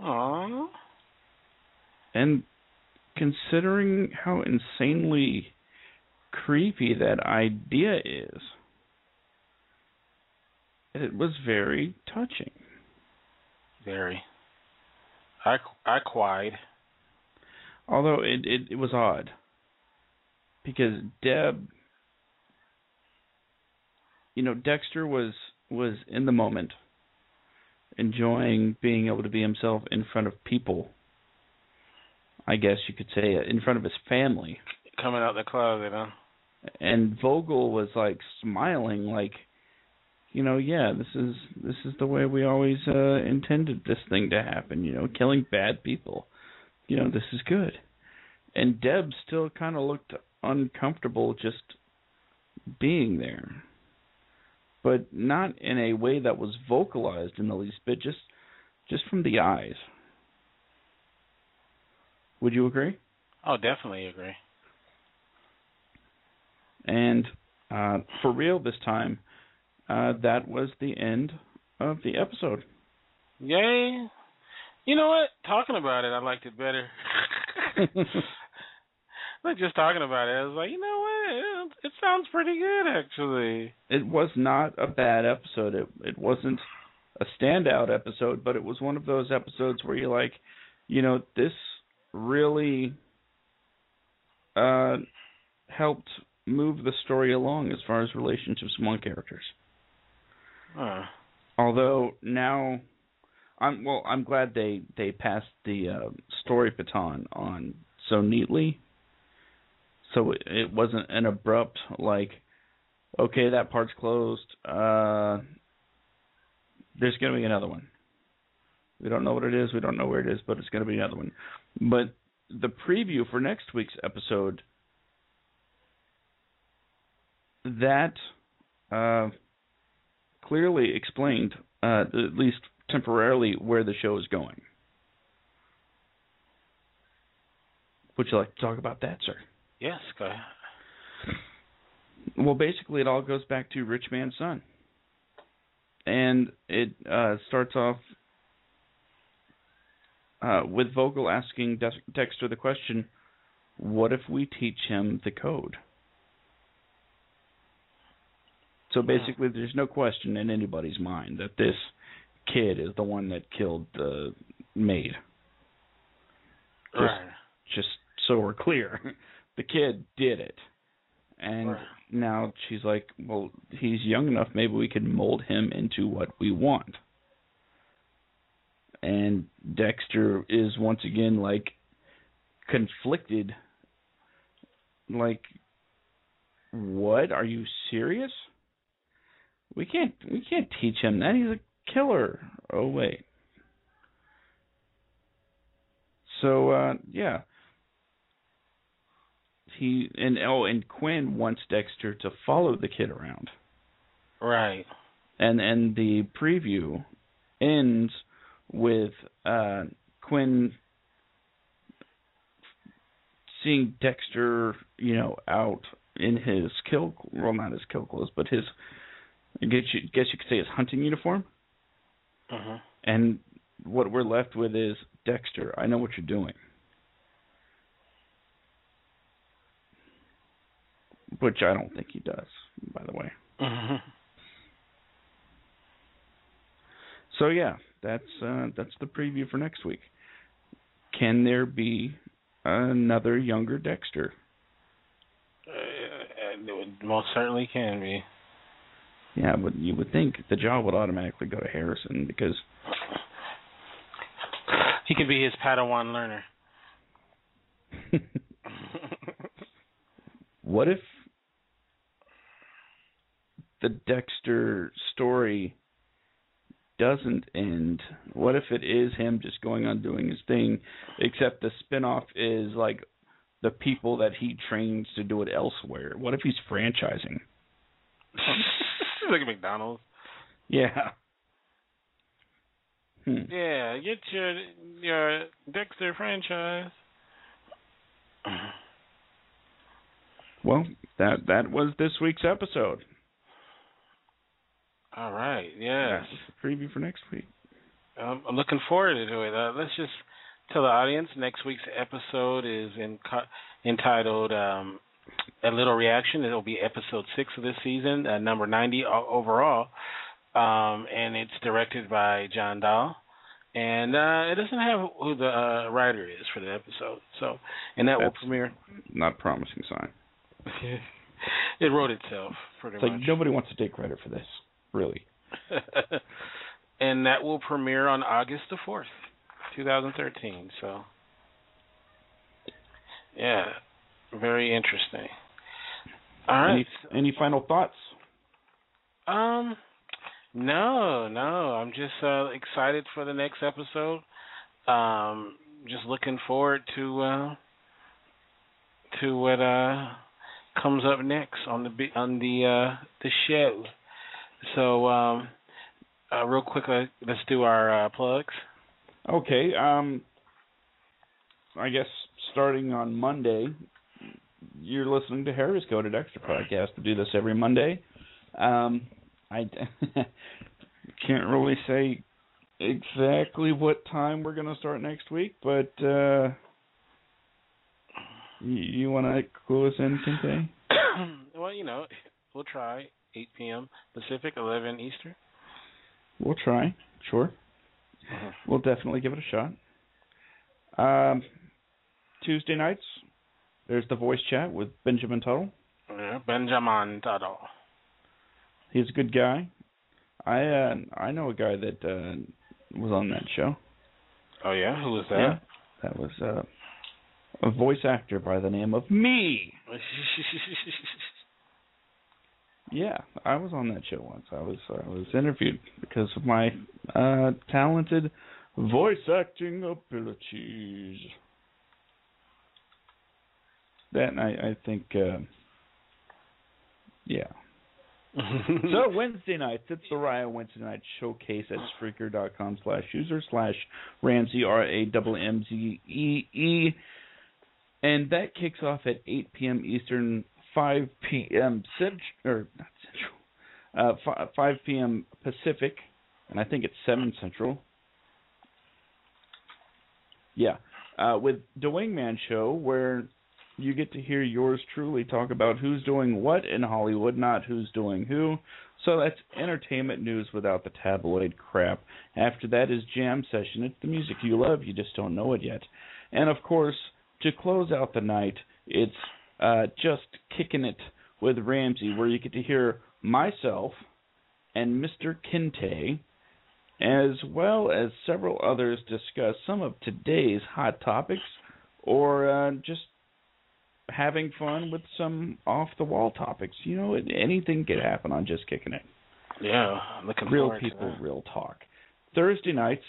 Aww. And considering how insanely creepy that idea is, it was very touching. Very. I I cried. Although it, it it was odd because Deb, you know, Dexter was was in the moment, enjoying being able to be himself in front of people. I guess you could say in front of his family. Coming out the closet, huh? And Vogel was like smiling, like, you know, yeah, this is this is the way we always uh, intended this thing to happen. You know, killing bad people. You know, this is good. And Deb still kind of looked uncomfortable just being there but not in a way that was vocalized in the least bit, just just from the eyes. Would you agree? Oh, definitely agree. And uh, for real this time, uh, that was the end of the episode. Yay! You know what? Talking about it, I liked it better. like just talking about it, I was like, you know what? It, it sounds pretty good actually. It was not a bad episode. It it wasn't a standout episode, but it was one of those episodes where you're like, you know, this really uh helped move the story along as far as relationships among characters. Huh. Although now I'm well I'm glad they they passed the uh story baton on so neatly. So it, it wasn't an abrupt like okay that part's closed uh there's going to be another one. We don't know what it is we don't know where it is but it's going to be another one. But the preview for next week's episode that uh clearly explained uh at least temporarily where the show is going would you like to talk about that sir Yes, go ahead. Well, basically, it all goes back to Rich Man's Son, and it uh, starts off uh, with Vogel asking De- Dexter the question, "What if we teach him the code?" So basically, there's no question in anybody's mind that this kid is the one that killed the maid. Just, Right. just so we're clear. the kid did it. And Right. now she's like, well, he's young enough, maybe we can mold him into what we want. And Dexter is once again like conflicted like what? Are you serious? We can't we can't teach him that. He's a killer. Oh wait. So uh yeah he and oh and Quinn wants Dexter to follow the kid around. Right. And and the preview ends with uh Quinn seeing Dexter, you know, out in his kill well not his kill clothes, but his I guess you guess you could say his hunting uniform. Mhm. And what we're left with is Dexter, I know what you're doing. Which I don't think he does, by the way. Mhm. So yeah, that's uh, that's the preview for next week. Can there be another younger Dexter? Uh, most certainly can be. Yeah, but you would think the job would automatically go to Harrison because He could be his Padawan learner. what if the Dexter story doesn't end? What if it is him just going on doing his thing, except the spinoff is like the people that he trains to do it elsewhere? What if he's franchising? like a McDonald's. Yeah. Hmm. Yeah, get your your Dexter franchise. Well, that that was this week's episode. All right. Yes. Preview for next week. Um, I'm looking forward to it. Uh, let's just tell the audience next week's episode is in, entitled um, "A Little Reflection." It'll be episode six of this season, uh, number 90 overall, um, and it's directed by John Dahl. And uh, it doesn't have who the uh, writer is for the episode, so and that That's will premiere. Not a promising sign. it wrote itself pretty It's much. like nobody wants to take credit for this, really. and that will premiere on August the fourth, two thousand thirteen. So, yeah, very interesting. All right. Any any final thoughts? Um, no, no. I'm just uh, excited for the next episode. Um, just looking forward to uh, to what uh comes up next on the on the uh the show. So, um, uh, real quick, uh, let's do our uh, plugs. Okay. Um. I guess starting on Monday, you're listening to Harry's Code a Dexter Podcast. We do this every Monday. Um, I can't really say exactly what time we're going to start next week, but uh, you, you want to clue us in, Kente? well, you know, we'll try 8 p.m. Pacific, 11 Eastern. We'll try. Sure. We'll definitely give it a shot. Um, Tuesday nights, there's the voice chat with Benjamin Tuttle. Yeah, Benjamin Tuttle. He's a good guy. I uh, I know a guy that uh, was on that show. Oh yeah, who was that? Yeah, that was uh, a voice actor by the name of me. Yeah, I was on that show once. I was I was interviewed because of my uh, talented voice acting abilities. That I I think uh, yeah. so Wednesday nights, it's the Raya Wednesday Night Showcase at Spreaker.com slash user slash Rammzee R A M M Z E E, and that kicks off at 8 p.m. Eastern, 5 p.m. Central, or not Central, uh, 5, 5 p.m. Pacific, and I think it's 7 Central. Yeah, uh, with the Wingman Show, where you get to hear yours truly talk about who's doing what in Hollywood, not who's doing who. So that's entertainment news without the tabloid crap. After that is Jam Session. It's the music you love, you just don't know it yet. And of course, to close out the night, it's uh, just kicking it with Rammzee, where you get to hear myself and Mr. Kinte, as well as several others, discuss some of today's hot topics or uh, just having fun with some off the wall topics. You know, anything could happen on just kicking it. Yeah, looking real people, real talk. Thursday nights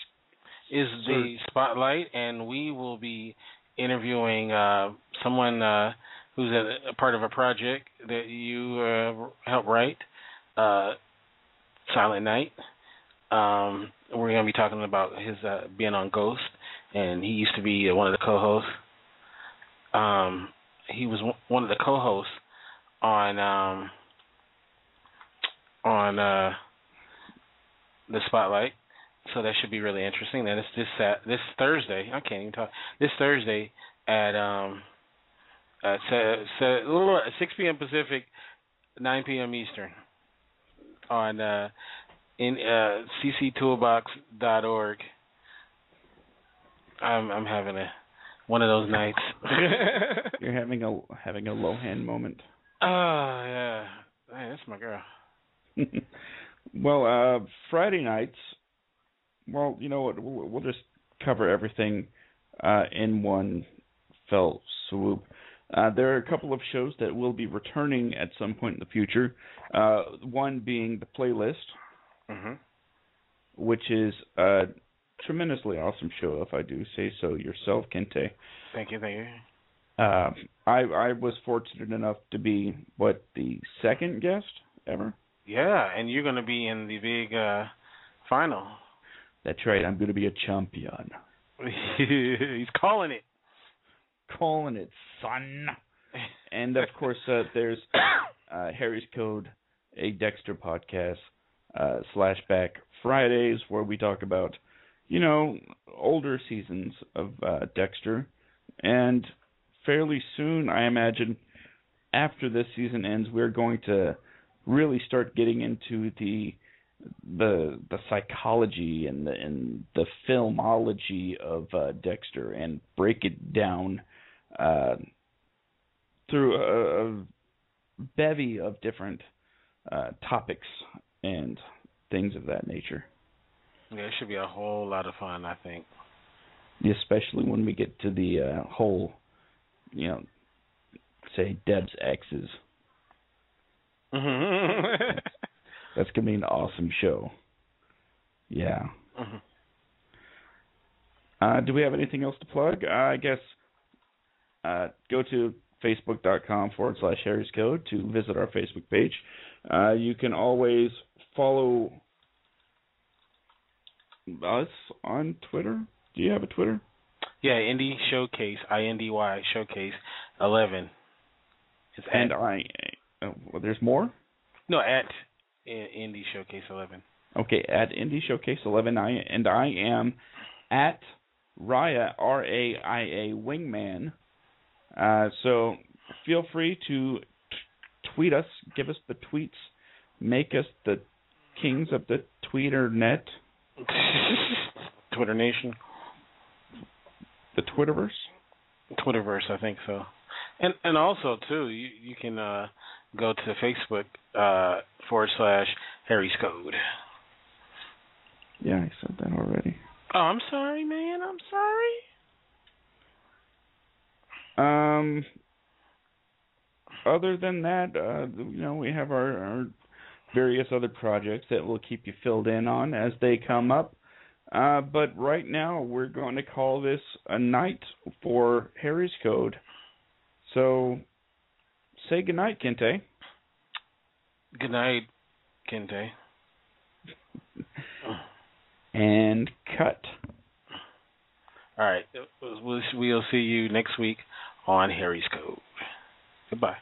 is the spotlight, and we will be interviewing uh, someone uh, who's a, a part of a project that you uh, helped write, uh, Silent Night. Um, we're going to be talking about his uh, being on Ghost, and he used to be one of the co-hosts. Um, he was one of the co-hosts on um, on uh, the Spotlight, so that should be really interesting. That is this Sat this Thursday. I can't even talk. This Thursday at um at 6 p.m. Pacific, 9 p.m. Eastern on uh, in uh, cctoolbox.org. I'm I'm having a one of those nights. you're having a having a Lohan moment. Oh yeah, hey, that's my girl. well, uh, Friday nights. Well, you know what? We'll, we'll just cover everything uh, in one fell swoop. Uh, there are a couple of shows that will be returning at some point in the future. Uh, one being the playlist, hmm which is a tremendously awesome show, if I do say so yourself, Kente. Thank you, thank you. Uh, I I was fortunate enough to be what the second guest ever. Yeah, and you're going to be in the big uh final. That's right. I'm going to be a champion. He's calling it. Calling it, son. And of course, uh, there's uh, Harry's Code, a Dexter podcast uh, slash back Fridays where we talk about, you know, older seasons of uh, Dexter, and fairly soon, I imagine, after this season ends, we're going to really start getting into the the the psychology and the and the filmology of uh, Dexter and break it down uh, through a, a bevy of different uh, topics and things of that nature. Yeah, it should be a whole lot of fun, I think. Especially when we get to the uh, whole, you know, say Deb's exes. Mm-hmm. That's gonna be an awesome show. Yeah. Mm-hmm. Uh, do we have anything else to plug? Uh, I guess uh, go to facebook.com forward slash Harry's Code to visit our Facebook page. Uh, you can always follow us on Twitter. Do you have a Twitter? Yeah, Indy Showcase, I N D Y Showcase eleven. It's And at, I. Uh, well, there's more. no at Indy Showcase eleven. Okay, at Indy Showcase 11, I and I am at Raya R A I A Wingman. Uh, so feel free to t- tweet us, give us the tweets, make us the kings of the Twitter net, Twitter Nation, the Twitterverse. Twitterverse, I think so. And and also too, you you can uh go to Facebook uh forward slash Harry's Code. Yeah, I said that already. Oh, I'm sorry, man. I'm sorry. Um. Other than that, uh, you know, we have our, our various other projects that we'll keep you filled in on as they come up. Uh, but right now, we're going to call this a night for Harry's Code. So, say goodnight, Kente. Good night, Kente. And cut. All right. We'll, we'll see you next week on Harry's Code. Goodbye.